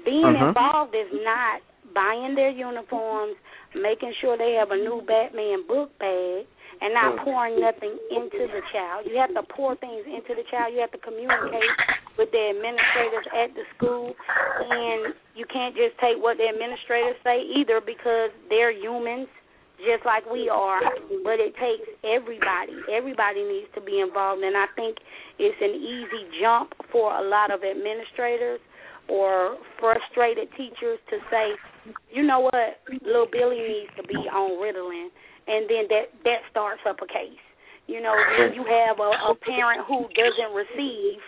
Being Mhm. involved is not buying their uniforms, making sure they have a new Batman book bag, and not pouring nothing into the child. You have to pour things into the child. You have to communicate with the administrators at the school, and you can't just take what the administrators say either because they're humans just like we are, but it takes everybody. Everybody needs to be involved, and I think it's an easy jump for a lot of administrators or frustrated teachers to say, you know what, little Billy needs to be on Ritalin, and then that that starts up a case. You know, then you have a, a parent who doesn't receive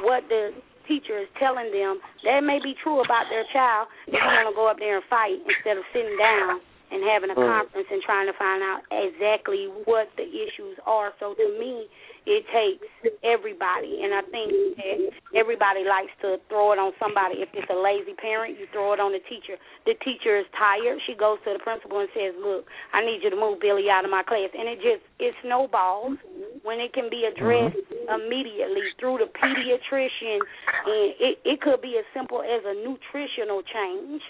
what the teacher is telling them. That may be true about their child. If you want to go up there and fight instead of sitting down and having a Mm. conference and trying to find out exactly what the issues are. So to me, it takes everybody, and I think that everybody likes to throw it on somebody. If it's a lazy parent, you throw it on the teacher. The teacher is tired. She goes to the principal and says, "Look, I need you to move Billy out of my class," and it just it snowballs when it can be addressed immediately through the pediatrician, and it it could be as simple as a nutritional change.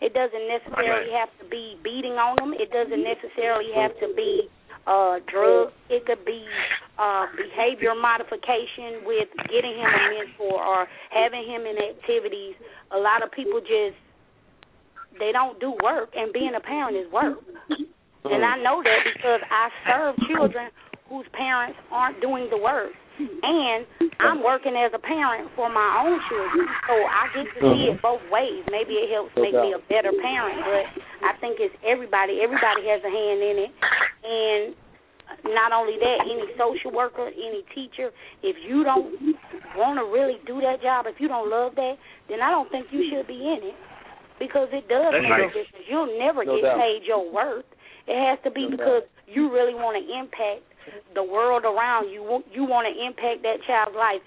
It doesn't necessarily have to be beating on them. It doesn't necessarily have to be uh drugs. It could be uh behavior modification with getting him a mentor or having him in activities. A lot of people just they don't do work and being a parent is work. And I know that because I serve children whose parents aren't doing the work. And I'm working as a parent for my own children, so I get to see it uh-huh. both ways. Maybe it helps make me a better parent, but I think it's everybody. Everybody has a hand in it, and not only that, any social worker, any teacher, if you don't want to really do that job, if you don't love that, then I don't think you should be in it because it does That's make right. a difference. You'll never No get doubt. paid your worth. It has to be No because you really want to impact the world around you. You want to impact that child's life.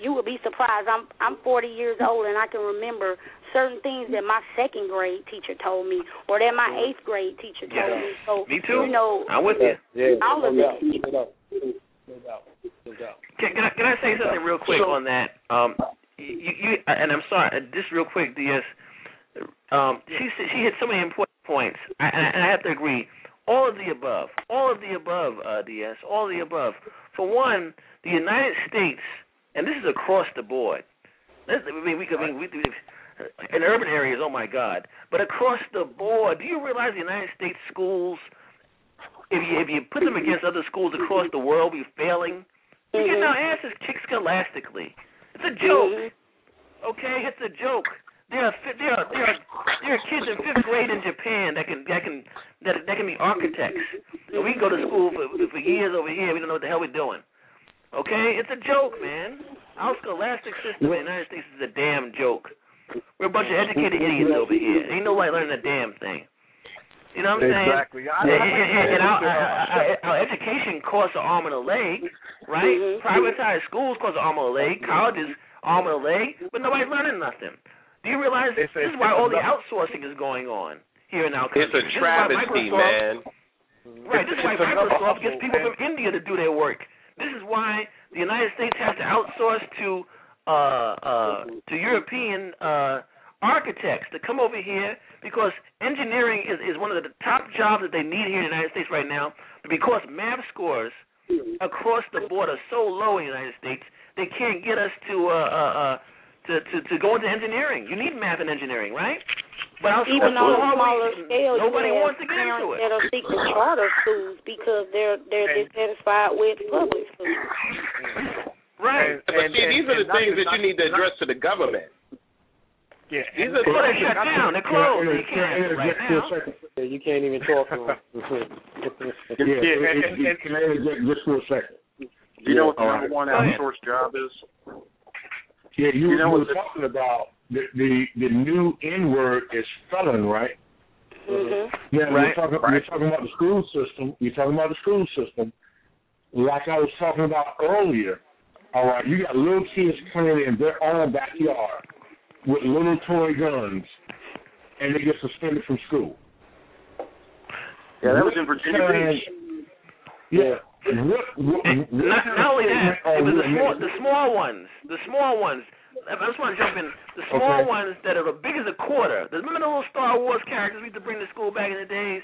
You would be surprised. I'm I'm 40 years old and I can remember certain things that my second grade teacher told me, or that my eighth grade teacher told Yeah. me. So Me too. You know, I'm with you. Yeah, all no of doubt, that. no doubt, no doubt, no doubt. Can, can I can I say something real quick on that? Um, you, you and I'm sorry, uh, just real quick, DS. Um, she she hit so many important points, I, and I- and I have to agree. All of the above, all of the above, uh, DS, all of the above. For one, the United States, and this is across the board. This, I mean, we could, I mean, we, we, in urban areas, oh my God, but across the board, do you realize the United States schools, if you if you put them against other schools across the world, we're failing. You get our asses kicked scholastically. It's a joke. Okay, it's a joke. There are there are there are there are kids in fifth grade in Japan that can that can that that can be architects. And we go to school for for years over here. We don't know what the hell we're doing. Okay, it's a joke, man. Our scholastic system in the United States is a damn joke. We're a bunch of educated idiots over here. Ain't nobody learning a damn thing. You know what I'm saying? Exactly. I- And, and, and our, our, our, our education costs an arm and a leg, right? Privatized schools cost an arm and a leg. Colleges arm and a leg, but nobody's learning nothing. Do you realize It's this is why all the outsourcing is going on here in our country? It's a This is why travesty, man. Right. This is why It's Microsoft gets people from India to do their work. This is why the United States has to outsource to uh uh to European uh architects to come over here because engineering is, is one of the top jobs that they need here in the United States right now. But because math scores across the board are so low in the United States, they can't get us to uh uh, uh to, to to go into engineering. You need math and engineering, right? But our even on a smaller always- scale, nobody you have wants to get into it. that are seeking charter schools because they're they're dissatisfied with public schools. Right. But see, these are the things that you need to address to the government. Yeah, These are Well, things they're shut down. They're closed. You can't answer right interject for a now. Yeah, you can't even talk to them. Yeah, Yeah, and- it- it- can I interject just for a second? Do you know what the number right. one outsourced job is? Yeah, you, You know you were what talking about the the, the new N word is felon, right? Mhm. Yeah, Right. you're talking you're talking about the school system. You're talking about the school system. Like I was talking about earlier. All right, you got little kids playing in their own backyard with little toy guns, and they get suspended from school. Yeah, that was in Virginia Beach. Yeah. What, what, what not, not only that, statement it was the small, the small ones, the small ones. I just want to jump in. The small Okay. ones that are as big as a quarter. Remember the little Star Wars characters we used to bring to school back in the days?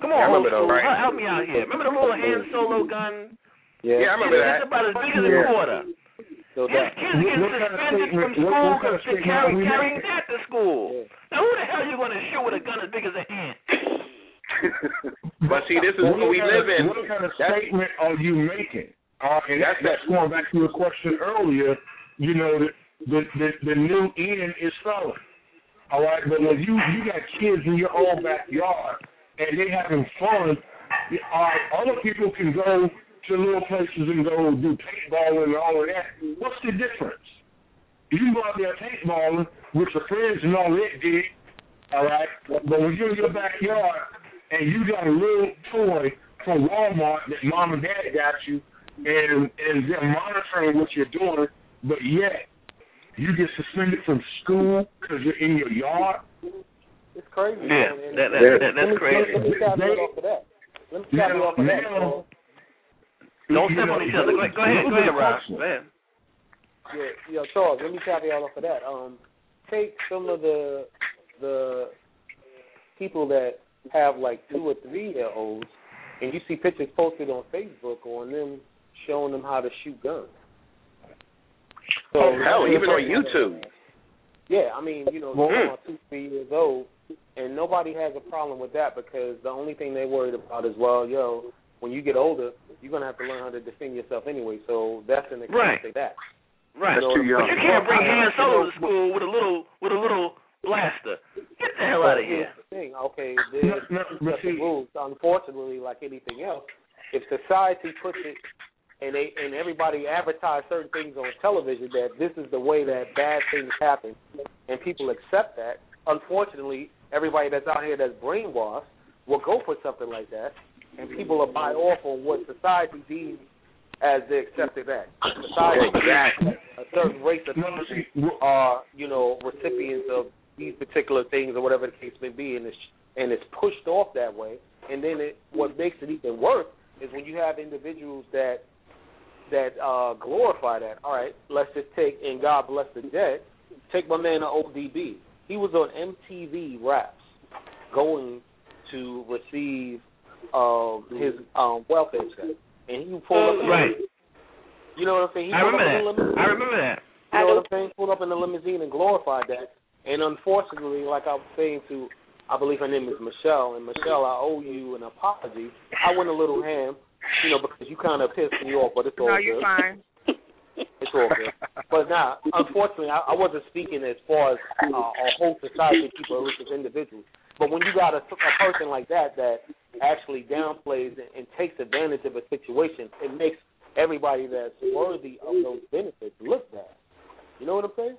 Come on, Yeah, old school. those. Help, help me out here. Remember the little Han Solo gun? Yeah, Yeah, I remember it's, that. It's about as big as a Yeah. quarter. no His doubt. kids get what kind of suspended from school what kind of for statement carry, are carrying that to school. Now, who the hell are you going to shoot with a gun as big as an ant? But see, this is What what we live of, in. What kind of That's- statement are you making? Uh, and that's, that's going back to your question earlier. You know, the the the, the new N is felon. All right, but when you you got kids in your own backyard and they having fun, all right, other people can go to little places and go do paintballing and all of that. What's the difference? You can go out there paintballing with your friends and all that did, all right? But when you're in your backyard and you got a little toy from Walmart that mom and dad got you, and and they're monitoring what you're doing, but yet you get suspended from school because you're in your yard. It's crazy. Yeah, man. And- that, that, Yeah. that, let that's me, crazy. Let me caveat off of that. Let me caveat off of that. Now- Don't step know, on each other. Go ahead, go ahead, go ahead, Rob. Go ahead. Yeah, yo, Charles, let me caveat off of that. Um, take some of the the people that have like two or three year olds, and you see pictures posted on Facebook on them showing them how to shoot guns. So, Oh, hell, even on YouTube. Yeah, I mean, you know, hmm. Well, about two, three years old, and nobody has a problem with that because the only thing they're worried about is, well, yo, when you get older, you're gonna have to learn how to defend yourself anyway. So that's an excuse Right. to that. Right. That's You know, But you can't bring Han Solo to school with a little with a little blaster. Get the hell out of here. Thing. Okay, there's set the rules. Unfortunately, like anything else, if society puts it and they and everybody advertise certain things on television that this is the way that bad things happen, and people accept that. Unfortunately, everybody that's out here that's brainwashed will go for something like that, and people will buy off on what society deems as the accepted act. Society deems a certain race of people are, you know, recipients of these particular things or whatever the case may be, and it's and it's pushed off that way. And then it, what makes it even worse is when you have individuals that that uh, glorify that. All right, let's just take and God bless the dead. Take my man ODB. He was on MTV Raps, going to receive um, his um, welfare check, and he pulled up. Right. You know what I'm saying? He I remember up in the that. I remember that. You know what I'm saying? Pulled up in the limousine and glorified that. And unfortunately, like I was saying to, I believe her name is Michelle, and Michelle, I owe you an apology. I went a little ham, you know, because you kind of pissed me off, but it's all No, good. you're fine. It's all good. But now, unfortunately, I, I wasn't speaking as far as uh, a whole society of people, at least as individuals. But when you got a, a person like that that actually downplays and, and takes advantage of a situation, it makes everybody that's worthy of those benefits look bad. You know what I'm saying?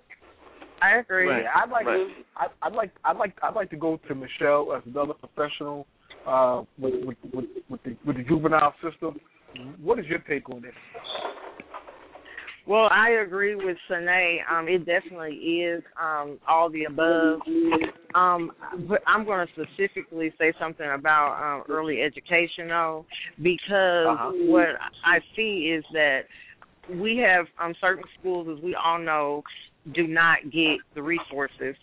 I agree. Yeah, I'd like to. I, I'd like. I'd like. I'd like to go to Michelle as another professional uh, with, with with with the with the juvenile system. What is your take on this? Well, I agree with Sine. Um, it definitely is um, all the above. Um, but I'm going to specifically say something about um, early education, though, because Uh-huh. what I see is that we have um, certain schools, as we all know, do not get the resources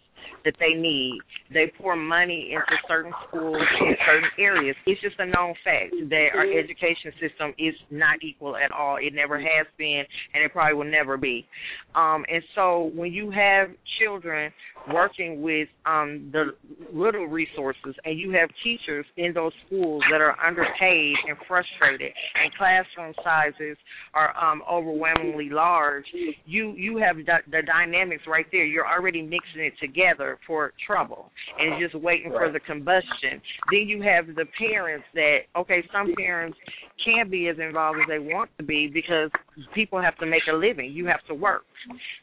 that they need. They pour money into certain schools in certain areas. It's just a known fact that our education system is not equal at all. It never has been, and it probably will never be. Um, and so when you have children working with um, the little resources, and you have teachers in those schools that are underpaid and frustrated, and classroom sizes are um, overwhelmingly large, you you have the, the dynamics right there. You're already mixing it together for trouble, and uh-huh. just waiting for the combustion. Then you have the parents that okay, some parents can't be as involved as they want to be because people have to make a living. You have to work,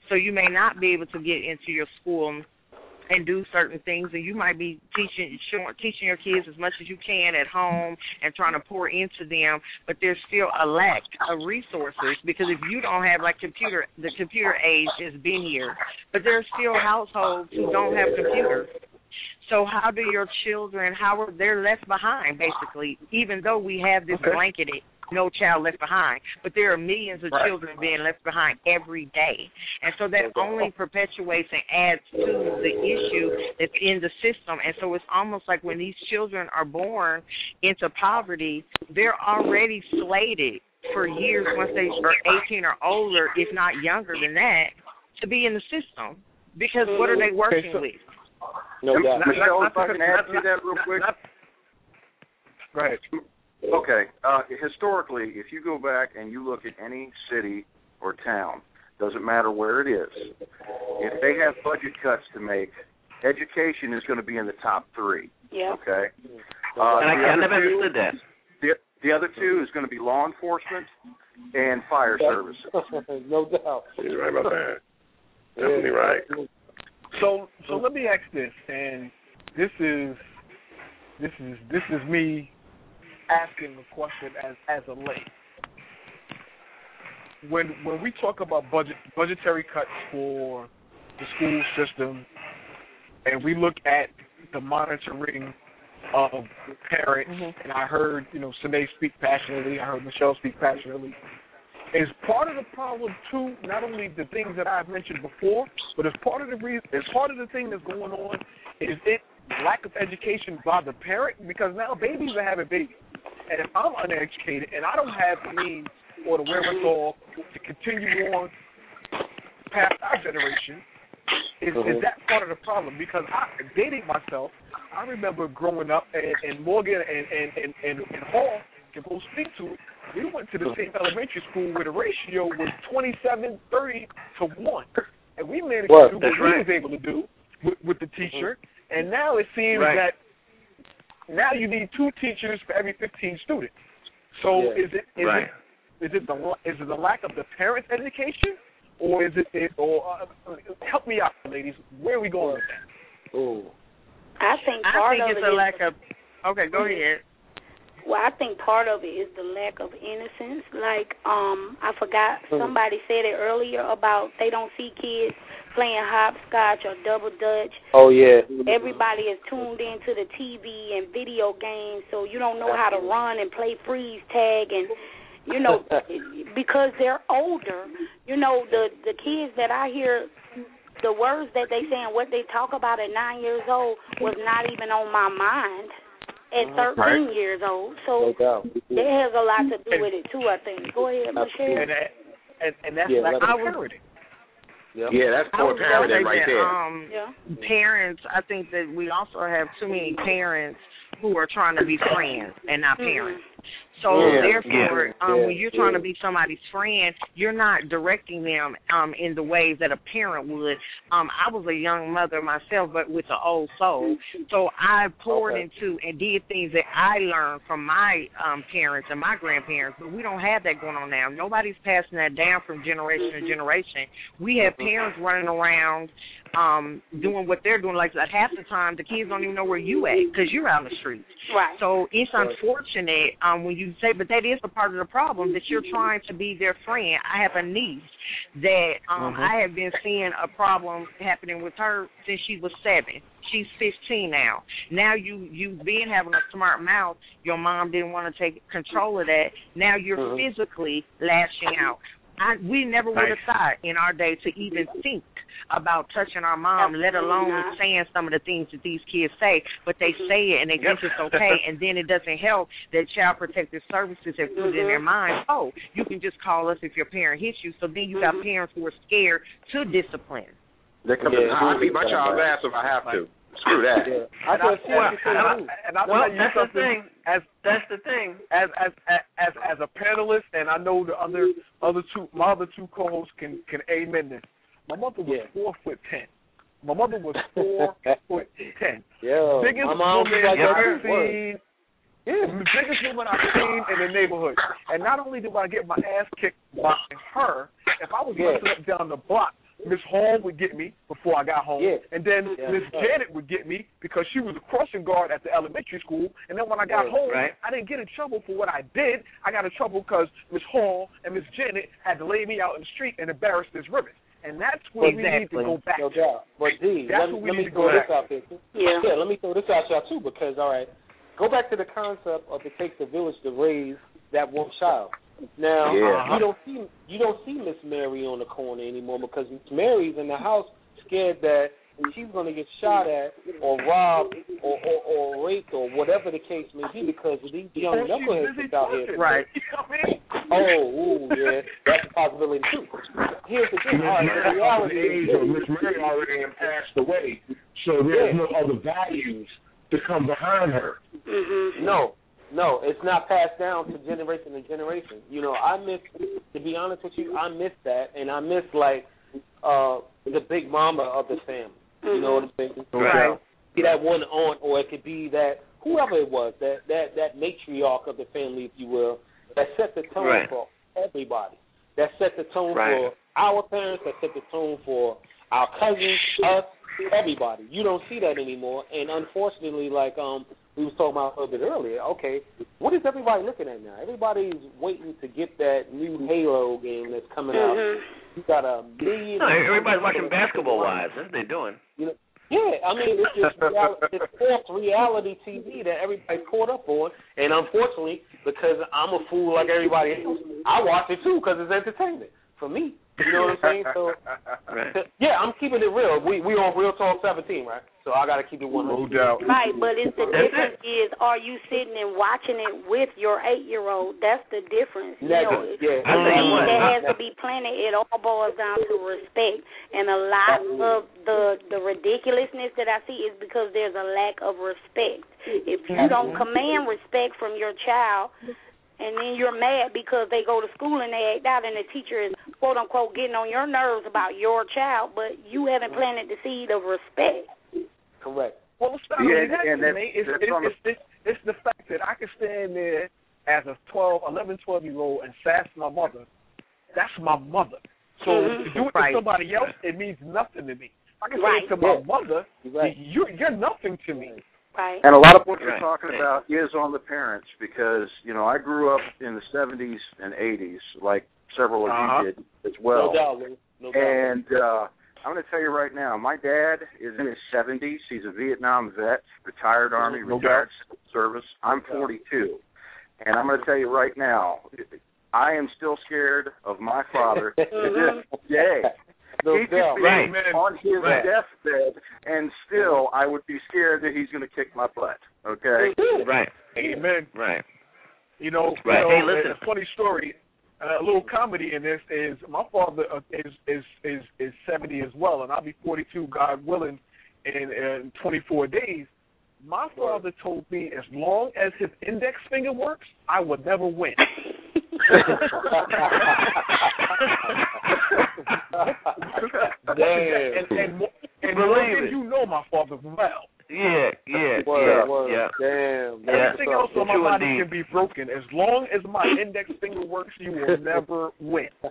so you may not be able to get into your school and do certain things and you might be teaching teaching your kids as much as you can at home and trying to pour into them but there's still a lack of resources because if you don't have like computer the computer age has been here but there's still households who don't have computers so how do your children how are they're left behind basically even though we have this Okay. blanketed no child left behind but there are millions of Right. children being left behind every day and so that only perpetuates and adds to the issue that's in the system and so it's almost like when these children are born into poverty they're already slated for years once they are 18 or older if not younger than that to be in the system because what are they working so- with No doubt. Michelle, if I can add to that real quick. Go ahead. Okay. Uh, historically, if you go back and you look at any city or town, doesn't matter where it is, if they have budget cuts to make, education is going to be in the top three. Yeah. Okay. And I- the I other two- understood that. The, the other two is going to be law enforcement and fire services. no doubt. You're right about that. Definitely right. So so let me ask this, and this is this is this is me asking the question as as a lay. When when we talk about budget budgetary cuts for the school system, and we look at the monitoring of the parents, mm-hmm. and I heard you know Sine speak passionately, I heard Michelle speak passionately. Is part of the problem too not only the things that I've mentioned before, but as part of the reason, as part of the thing that's going on, is it lack of education by the parent because now babies are having babies, and if I'm uneducated and I don't have the means or the wherewithal to continue on past our generation, is, is Mhm. that part of the problem? Because I, dating myself, I remember growing up and, and Morgan and and, and, and and Hall can both speak to it. We went to the same elementary school where the ratio was 27, 30 to 1. And we managed What? to do what we right. was able to do with, with the teacher. And now it seems Right. that now you need two teachers for every 15 students. So Yeah. is it is Right. it is it the is it the lack of the parents' education, or is it, it or uh, help me out, ladies? Where are we going with that? Oh, I think I think of it's it a is lack of. Okay, go ahead. Well, I think part of it is the lack of innocence. Like, um, I forgot Hmm. somebody said it earlier about they don't see kids playing hopscotch or double dutch. Oh yeah. Everybody is tuned into the TV and video games, so you don't know how to run and play freeze tag and you know because they're older. You know the the kids that I hear the words that they say and what they talk about at 9 years old was not even on my mind at 13 Right. years old. So doubt. that has a lot to do with it too, I think. Go ahead, Michelle. And and, and that's Yeah, lack let of me- parenting. Yep. Yeah, that's I poor was gonna parenting right that, there. Um, Yeah. parents, I think that we also have too many parents who are trying to be friends and not parents. So Yeah, therefore, yeah, um, yeah, when you're trying to be somebody's friend, you're not directing them um, in the ways that a parent would. Um, I was a young mother myself, but with an old soul, so I poured Okay. into and did things that I learned from my um, parents and my grandparents. But we don't have that going on now. Nobody's passing that down from generation to generation. We have parents running around um doing what they're doing like that half the time the kids don't even know where you at because you're out in the streets Right. so it's unfortunate um when you say, but that is a part of the problem that you're trying to be their friend. I have a niece that um Mhm. I have been seeing a problem happening with her since she was seven. She's 15 now. Now you you being having a smart mouth, your mom didn't want to take control of that. Now you're Mhm. physically lashing out. I, we never would have thought in our day to even think about touching our mom, let alone not. saying some of the things that these kids say. But they say it and they Yep. think it's okay, and then it doesn't help that Child Protective Services have put it in their mind, oh, you can just call us if your parent hits you. So then you got Mhm. parents who are scared to discipline. They come Yeah, in, I'll beat my child's ass if I have to. Screw that. Yeah. I And can I- see and I- and I- saying. and I'll Well, tell you that's the thing. as That's the thing. as as as as a panelist, and I know the other other two my other two co-hosts can can amen this. My mother was Yeah. four foot ten. My mother was four foot ten. Yeah. Biggest my mom woman like I've too. Seen. Yeah, the biggest woman I've seen in the neighborhood. And not only do I get my ass kicked by her, if I was Yeah. up down the block, Miss Hall would get me before I got home, Yeah. and then Yeah. Miss Janet would get me because she was a crossing guard at the elementary school. And then when I got Right. home, Right. I didn't get in trouble for what I did. I got in trouble because Miss Hall and Miss Janet had to lay me out in the street and embarrass this ribbon. And that's where we need to go back. No doubt. But D, That's let, what we let need me to go throw this out there. Yeah. Yeah, let me throw this out y'all too because all right, go back to the concept of it takes a village to raise that one child. Now Yeah. you don't see you don't see Miss Mary on the corner anymore because Miss Mary's in the house scared that she's going to get shot at or robbed or, or, or raped or whatever the case may be because of these young Or she's knuckleheads busy that's out here. talking. Right. You know what I mean? Oh, ooh, yeah, that's a possibility too. Here's the thing. Miss All right, Mary the reality is Miss Mary already had passed away, so there's Yeah. no other values to come behind her. Mhm. No, no, it's not passed down to generation to generation. You know, I miss, to be honest with you, I miss that, and I miss like uh the big mama of the family. You know what I'm saying? Right. Be that one aunt, or it could be that whoever it was, that that that matriarch of the family, if you will, that set the tone Right. for everybody. That set the tone Right. for our parents. That set the tone for our cousins, us, everybody. You don't see that anymore, and unfortunately, like um we was talking about a little bit earlier. Okay, what is everybody looking at now? Everybody's waiting to get that new Halo game that's coming out. Mhm. You got a million. No, everybody's watching basketball wives. That's what they're doing. You know, yeah, I mean it's just reality, it's false reality TV that everybody caught up on, and unfortunately, because I'm a fool like everybody else, I watch it too because it's entertainment for me. You know what I'm saying? So Right. yeah, I'm keeping it real. We we on Real Talk 17, right? So I got to keep it 100. No doubt. Right, but it's the difference is are you sitting and watching it with your eight year old? That's the difference. You Never. know, Yeah. I tell you thing what, that has to be planted. It all boils down to respect, and a lot of the the ridiculousness that I see is because there's a lack of respect. If you don't command respect from your child, and then you're mad because they go to school and they act out, and the teacher is quote unquote getting on your nerves about your child, but you haven't planted the seed of respect. Correct. Well, it's not Yeah, only and that's- man. It's, that's it's, on the- it's, it's, it's the fact that I can stand there as a 12, 11, 12 year old and sass my mother. That's my mother. So Mhm. to do it Right. to somebody else, it means nothing to me. I can Right. say it to my Yeah. mother, Right. you're, you're nothing to me. Right. And a lot of what you're Right. talking about is on the parents because you know I grew up in the 70s and 80s, like several of Uh-huh. you did as well. no doubt, No doubt. And uh, I'm going to tell you right now, my dad is in his 70s. He's a Vietnam vet, retired Army, No retired civil service. I'm 42, and I'm going to tell you right now, I am still scared of my father to this day. No he could doubt. be Right. on his Right. deathbed, and still I would be scared that he's going to kick my butt. Okay. Right. Amen. Right. You know, Right. you know Hey, listen. a funny story. Uh, a little comedy in this is my father uh, is is is is 70 as well, and I'll be 42, God willing, in in 24 days. My father told me as long as his index finger works, I would never win. Damn. and and, mo- and Believe Morgan, it. you know my father well. Yeah. Yeah. Word, yeah. word. Yeah. Damn. Yeah. Everything else on my True body indeed. can be broken. As long as my index finger works, you will never win.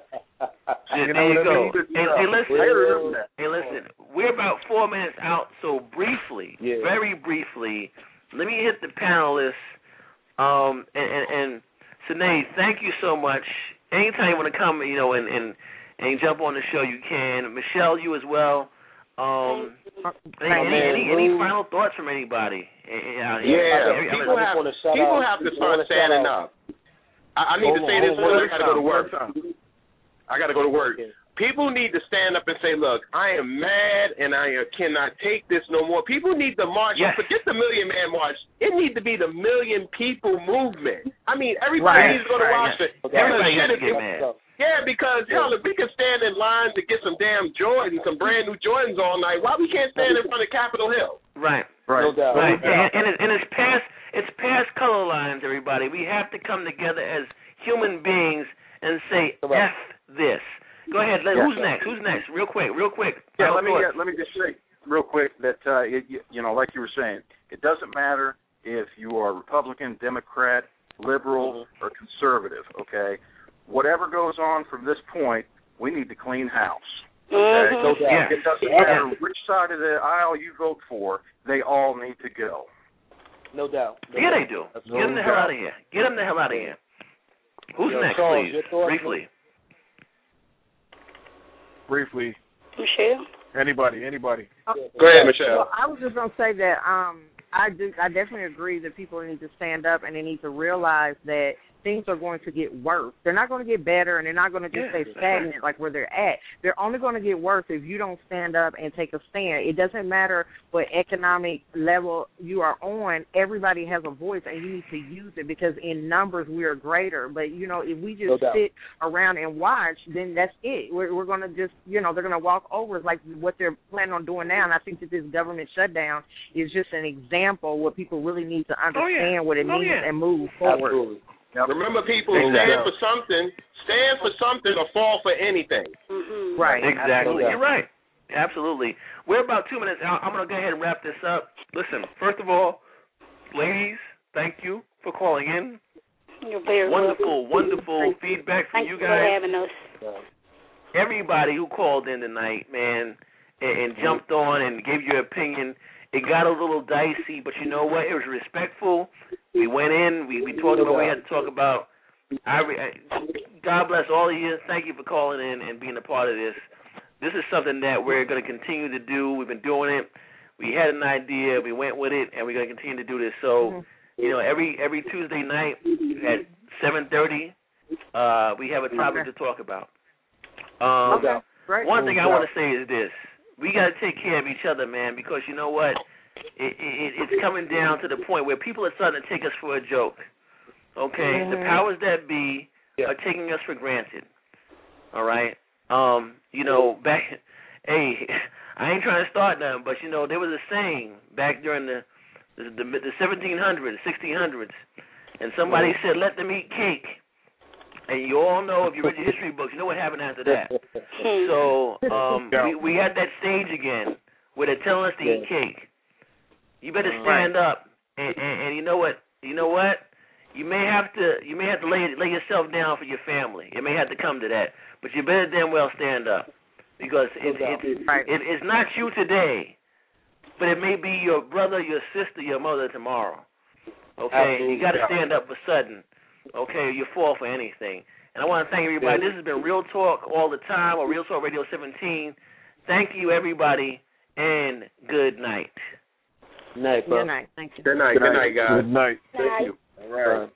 Yeah, You know there you go. mean? Hey, hey, listen. I remember that. Hey, listen. We're about four minutes out, so briefly, Yeah. very briefly, let me hit the panelists. Um, and and, and Sinead, thank you so much. Anytime you want to come, you know, and and and jump on the show, you can. Michelle, you as well. Um, any, any, man, any, any final thoughts from anybody? Eh, eh, out here? Yeah, Every- I mean, people have wanna shout people out- have to start standing up. I, I need to say on, this hold on, because I got to go to work. I got to go to work. People need to stand up and say, "Look, I am mad and I uh, cannot take this no more." People need to march. Yes. Forget the million man march. It needs to be the million people movement. I mean, everybody Right, needs to go to right, Washington. yes. Everybody Shit, has to get if- mad. Yeah, because hell, if we can stand in line to get some damn Jordans, some brand new Jordans all night, why we can't stand in front of Capitol Hill? Right. Right. No doubt. Right, No doubt. and, and, it, and it's past it's past color lines, everybody. We have to come together as human beings and say Correct. f this. Go ahead. Let, Yeah. Who's next? Who's next? Real quick, real quick. Yeah, let me thoughts. uh, let me just say real quick that uh, it, you- you know, like you were saying, it doesn't matter if you are Republican, Democrat, liberal, Mm-hmm. or conservative. Okay, whatever goes on from this point, we need to clean house. Okay, Mhm. No doubt. It doesn't Yeah. matter which side of the aisle you vote for; they all need to go. No doubt. No Yeah, doubt. they do. That's Get them the hell out of here. Get them the hell out of here. Who's Yo, next, Charles, please? Briefly. Briefly, Michelle. anybody, anybody. Go ahead, Michelle. Well, I was just gonna say that um I do I definitely agree that people need to stand up and they need to realize that things are going to get worse. They're not going to get better and they're not going to just Yeah, stay stagnant like where they're at. They're only going to get worse if you don't stand up and take a stand. It doesn't matter what economic level you are on. Everybody has a voice and you need to use it because in numbers we are greater. But you know, if we just No sit around and watch, then that's it. We're we're going to just, you know, they're going to walk over like what they're planning on doing now. And I think that this government shutdown is just an example what people really need to oh, understand what it Oh, means yeah. and move forward. Absolutely. Remember, people, Exactly. stand for something, stand for something, or fall for anything. Mhm. Right. Exactly. Absolutely. You're right. Absolutely. We're about two minutes out. I'm going to go ahead and wrap this up. Listen, first of all, ladies, thank you for calling in. You're very Wonderful, welcome. wonderful Thank feedback from Thank you for guys. having us. Everybody who called in tonight, man, and, and jumped on and gave your opinion. It got a little dicey, but you know what? It was respectful. We went in. We we talked about we had to talk about. I, re- I God bless all of you. Thank you for calling in and being a part of this. This is something that we're going to continue to do. We've been doing it. We had an idea. We went with it, and we're going to continue to do this. So, you know, every every Tuesday night at seven thirty, uh, we have a topic to talk about. Um, doubt. Great. one thing I want to say is this: we got to take care of each other, man, because you know what? It, it, it's coming down to the point where people are starting to take us for a joke. Okay, the Mhm. powers that be Yeah. are taking us for granted. All right. Um, you know, back. Hey, I ain't trying to start nothing, but you know, there was a saying back during the the the, the 1700s, 1600s. and somebody said let them eat cake, and you all know if you read your history books, you know what happened after that. So um, we we had that stage again where they're telling us to eat cake. You better mm. stand up, and, and and you know what? You know what? You may have to you may have to lay lay yourself down for your family. It may have to come to that, but you better damn well stand up because it, it, it it's not you today, but it may be your brother, your sister, your mother tomorrow. Okay, Absolutely. you got to stand up for sudden. Okay, you fall for anything. And I want to thank everybody. This has been Real Talk all the time, or Real Talk Radio 17. Thank you, everybody, and good night. Night, bro. Good night. Thank you. Good night. Good night, guys. Good night. Thank you. All right.